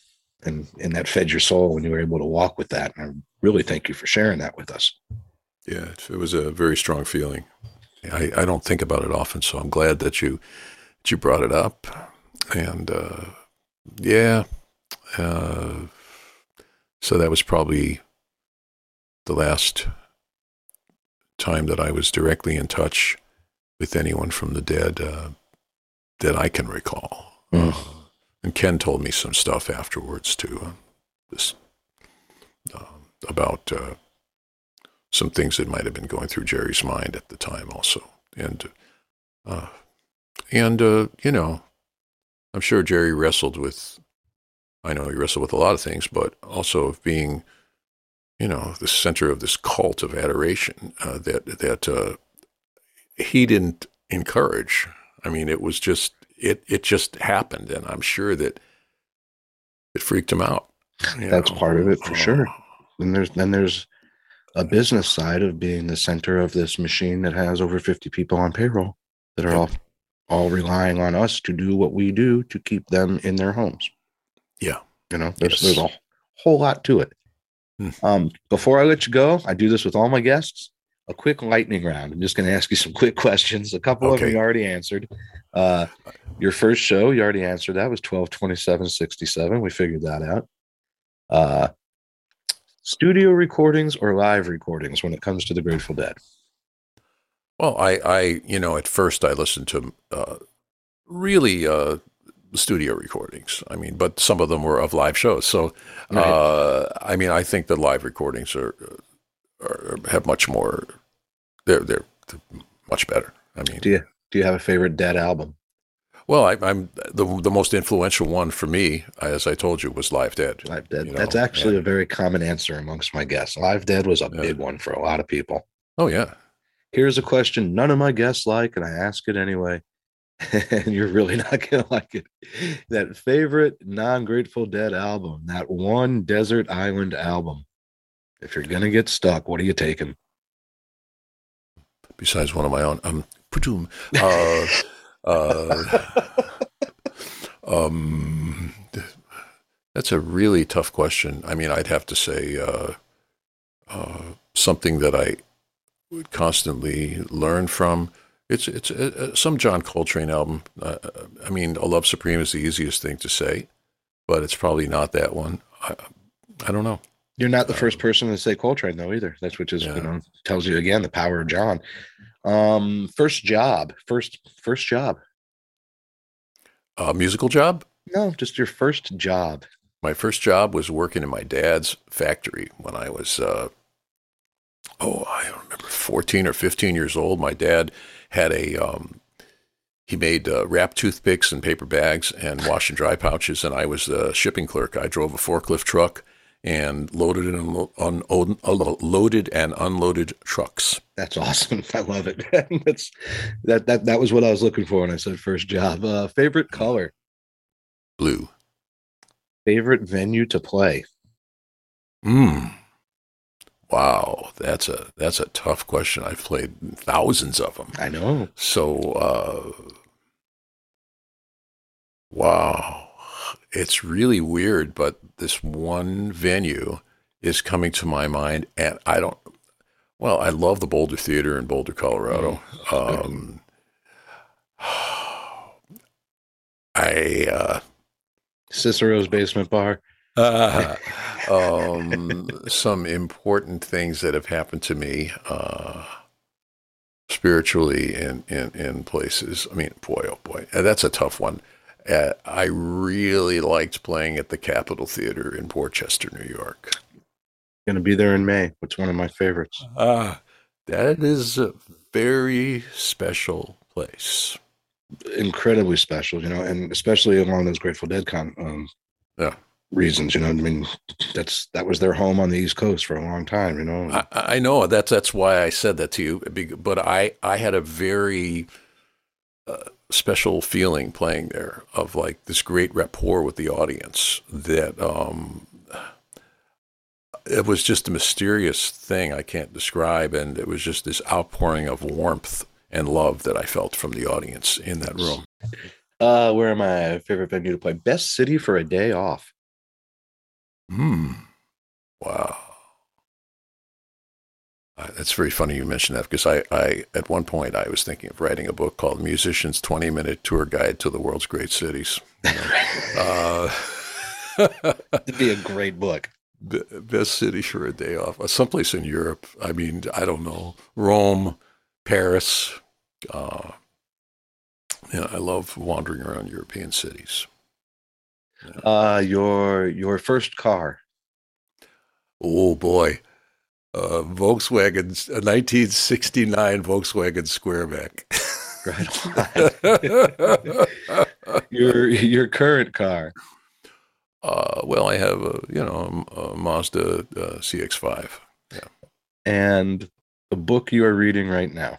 and, and that fed your soul when you were able to walk with that. And I really thank you for sharing that with us. Yeah, it, it was a very strong feeling. I, I don't think about it often, so I'm glad that you that you brought it up. And uh, yeah, uh, so that was probably the last time that I was directly in touch with anyone from the dead uh, that I can recall. Mm. Uh, and Ken told me some stuff afterwards too, uh, this, uh, about. Uh, some things that might have been going through Jerry's mind at the time also. And, uh, and, uh, you know, I'm sure Jerry wrestled with, I know he wrestled with a lot of things, but also of being, you know, the center of this cult of adoration, uh, that, that, uh, he didn't encourage. I mean, it was just, it, it just happened. And I'm sure that it freaked him out. That's know. part of it for sure. And there's, then there's a business side of being the center of this machine that has over 50 people on payroll that are all, all relying on us to do what we do to keep them in their homes. Yeah. You know, there's, Yes. there's a whole lot to it. Hmm. Um, before I let you go, I do this with all my guests. A quick lightning round. I'm just going to ask you some quick questions. A couple of them you already answered. Uh, your first show, you already answered that was 12 27 67. We figured that out. Uh, studio recordings or live recordings when it comes to the Grateful Dead? Well, I, I, you know, at first I listened to uh, really uh, studio recordings. I mean, but some of them were of live shows. So, Right. uh, I mean, I think the live recordings are, are have much more. They're they're much better. I mean, Do you do you have a favorite Dead album? well, I, I'm the the most influential one for me, as I told you, was Live Dead. Live Dead. You That's actually a very common answer amongst my guests. Live Dead was a Yeah. big one for a lot of people. Oh yeah, Here's a question none of my guests like, and I ask it anyway. and you're really not gonna like it. That favorite non-Grateful Dead album, that one desert island album. If you're gonna get stuck, what are you taking? besides one of my own. Um, Patoom. Uh, uh, um, that's a really tough question. I mean, I'd have to say uh, uh, something that I would constantly learn from. It's it's uh, uh, some John Coltrane album. Uh, I mean, "A Love Supreme" is the easiest thing to say, but it's probably not that one. I, I don't know. You're not the first person to say Coltrane though either. That's which is Yeah. you know tells you again the power of John. Um, first job, first first job. A musical job? No, just your first job. My first job was working in my dad's factory when I was, uh, oh, I don't remember, 14 or 15 years old. My dad had a, um, he made uh, wrap toothpicks and paper bags and wash and dry pouches, and I was the shipping clerk. I drove a forklift truck and loaded and unlo- un- un- loaded and unloaded trucks. That's awesome. I love it. That's that that that was what I was looking for when I said first job. Uh, favorite color, Blue. favorite venue to play. Hmm. Wow, that's a that's a tough question. I've played thousands of them. I know. So, uh, wow, it's really weird, but this one venue is coming to my mind, and I don't. Well, I love the Boulder Theater in Boulder, Colorado. Um, I uh, Cicero's basement bar. uh, um, some important things that have happened to me uh, spiritually in, in, in places. I mean, boy, oh boy, that's a tough one. Uh, I really liked playing at the Capitol Theater in Portchester, New York. Going to be there in May. It's one of my favorites. Ah, that is a very special place. Incredibly special, you know, and especially along those Grateful Dead con um, Yeah. reasons. You know, I mean, that's that was their home on the East Coast for a long time. You know, I, I know that's that's why I said that to you. But I I had a very uh, special feeling playing there of like this great rapport with the audience that um, it was just a mysterious thing I can't describe, and it was just this outpouring of warmth and love that I felt from the audience in that room. uh, where am I? Favorite venue to play? Best city for a day off. Hmm. Wow. Uh, that's very funny you mentioned that because I, I, at one point, I was thinking of writing a book called Musician's 20 Minute Tour Guide to the World's Great Cities. You know, uh, It'd be a great book. be- best city for a day off. Uh, Someplace in Europe. I mean, I don't know. Rome, Paris. Uh, yeah, I love wandering around European cities. Uh, your your first car. Oh boy. Uh, Volkswagen, a 1969 Volkswagen Squareback. Right. your your current car. uh, well, I have a you know a Mazda uh, CX-5. Yeah. and the book you are reading right now.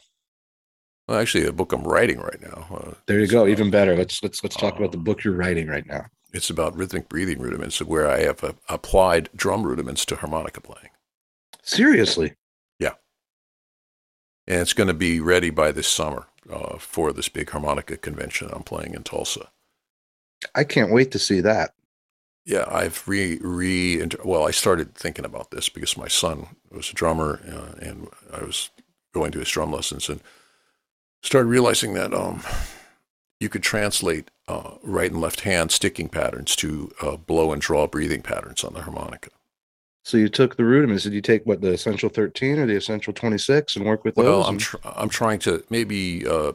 Well, actually, a book I'm writing right now. Uh, There you go. Even better. Let's let's let's talk about the Um, book you're writing right now. It's about rhythmic breathing rudiments, where I have uh, applied drum rudiments to harmonica playing, Seriously. Yeah. And it's going to be ready by this summer uh, for this big harmonica convention I'm playing in Tulsa. I can't wait to see that. Yeah, I've re re well, I started thinking about this because my son was a drummer, uh, and I was going to his drum lessons, and started realizing that um, you could translate uh, right and left hand sticking patterns to uh, blow and draw breathing patterns on the harmonica. So you took the rudiments. Did you take what the essential 13 or the essential 26 and work with Well, those? I'm and- tr- I'm trying to maybe uh,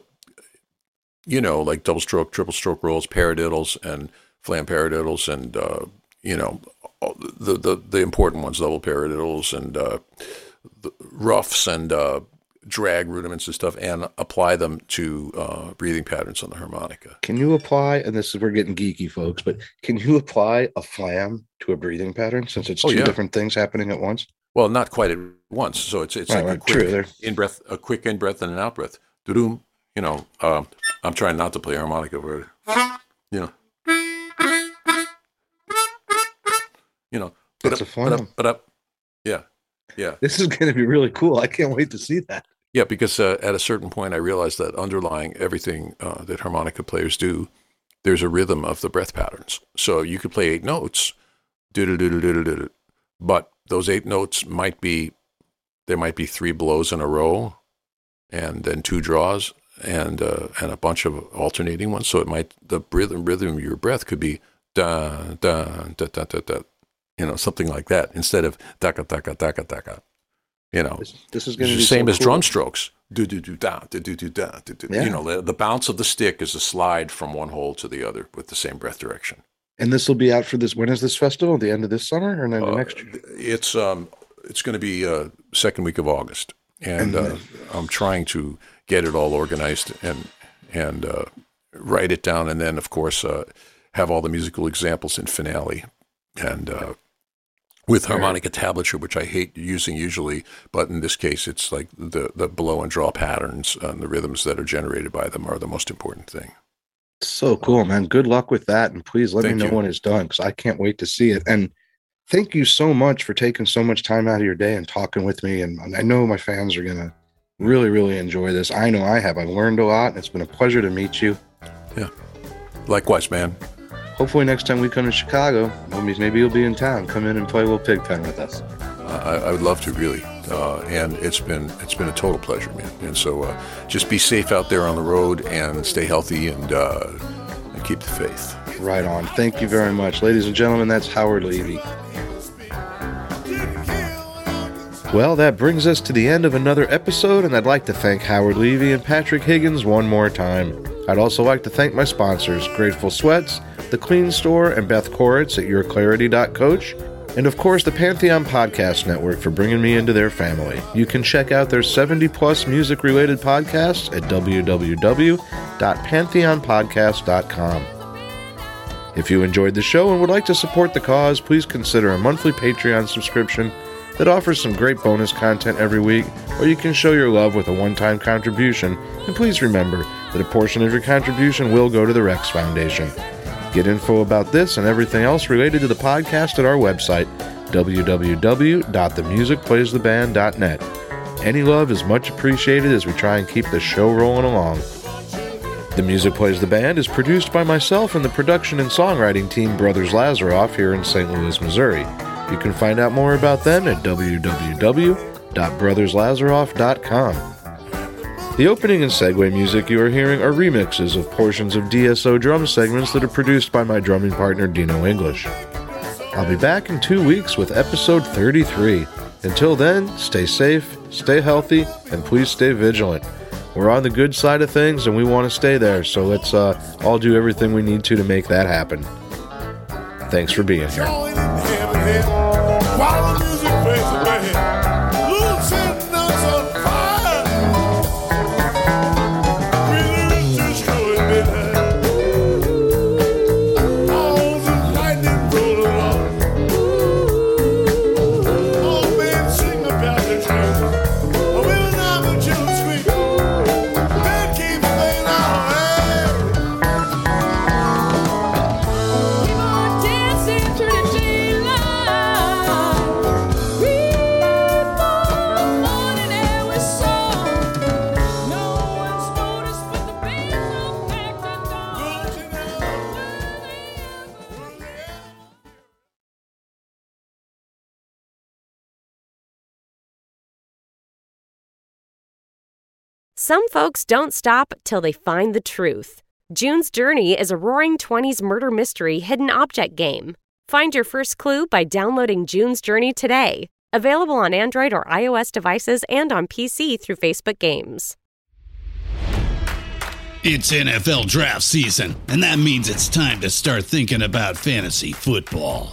you know like double stroke, triple stroke rolls, paradiddles, and flam paradiddles, and uh, you know all the, the the important ones, double paradiddles, and uh, the roughs and uh, drag rudiments and stuff, and apply them to uh, breathing patterns on the harmonica. can you apply, and this is we're getting geeky, folks, but can you apply a flam to a breathing pattern since it's Oh, two yeah. different things happening at once? Well, not quite at once, so it's it's Right, like a quick true, in breath, a quick in breath and an out breath. You know, uh, I'm trying not to play harmonica, but you know, you know, That's a but flam. up, but up, yeah, yeah, This is going to be really cool. I can't wait to see that. Yeah. Because uh, at a certain point, I realized that underlying everything uh, that harmonica players do, there's a rhythm of the breath patterns. So you could play eight notes, but those eight notes might be there might be three blows in a row, and then two draws, and uh, and a bunch of alternating ones. So it might the rhythm rhythm of your breath could be da da da da da da you know, something like that instead of taka taka taka taka. You know, This, this is going to be the same so as cool. drum strokes. Do do do da do do do da do do. Yeah. You know, the, the bounce of the stick is a slide from one hole to the other with the same breath direction. And this will be out for this. When is this festival? The end of this summer or the Uh, next year? It's um, it's going to be uh, second week of August, and uh, I'm trying to get it all organized and and uh, write it down, and then of course uh, have all the musical examples in finale, and uh, with harmonica tablature, which I hate using usually, but in this case, it's like the the blow and draw patterns uh, and the rhythms that are generated by them are the most important thing. So cool, man. Good luck with that. And please let Thank me know you. when it's done because I can't wait to see it. And thank you so much for taking so much time out of your day and talking with me. And I know my fans are going to really, really enjoy this. I know I have. I've learned a lot. And it's been a pleasure to meet you. Yeah. Likewise, man. Hopefully, next time we come to Chicago, maybe, maybe you'll be in town. Come in and play a little pig pen with us. I, I would love to really, uh, and it's been it's been a total pleasure, man. And so, uh, just be safe out there on the road and stay healthy and uh, and keep the faith. Right on. Thank you very much. Ladies and gentlemen, that's Howard Levy. Well, that brings us to the end of another episode, and I'd like to thank Howard Levy and Patrick Higgins one more time. I'd also like to thank my sponsors, Grateful Sweats, The Clean Store, and Beth Koritz at YourClarity.coach, and of course the Pantheon Podcast Network for bringing me into their family. You can check out their 70 plus music related podcasts at www.pantheonpodcast.com. If you enjoyed the show and would like to support the cause, please consider a monthly Patreon subscription that offers some great bonus content every week, or you can show your love with a one time contribution. And please remember that a portion of your contribution will go to the Rex Foundation. Get info about this and everything else related to the podcast at our website, www.themusicplaystheband.net. Any love is much appreciated as we try and keep the show rolling along. The Music Plays the Band is produced by myself and the production and songwriting team Brothers Lazaroff here in St. Louis, Missouri. You can find out more about them at www.brotherslazaroff.com. The opening and segue music you are hearing are remixes of portions of DSO drum segments that are produced by my drumming partner Dino English. I'll be back in two weeks with episode 33. Until then, stay safe, stay healthy, and please stay vigilant. We're on the good side of things and we want to stay there, so let's uh, all do everything we need to to make that happen. Thanks for being here. While Some folks don't stop till they find the truth. June's Journey is a roaring 20s murder mystery hidden object game. Find your first clue by downloading June's Journey today. Available on Android or iOS devices and on PC through Facebook Games. It's NFL draft season, and that means it's time to start thinking about fantasy football.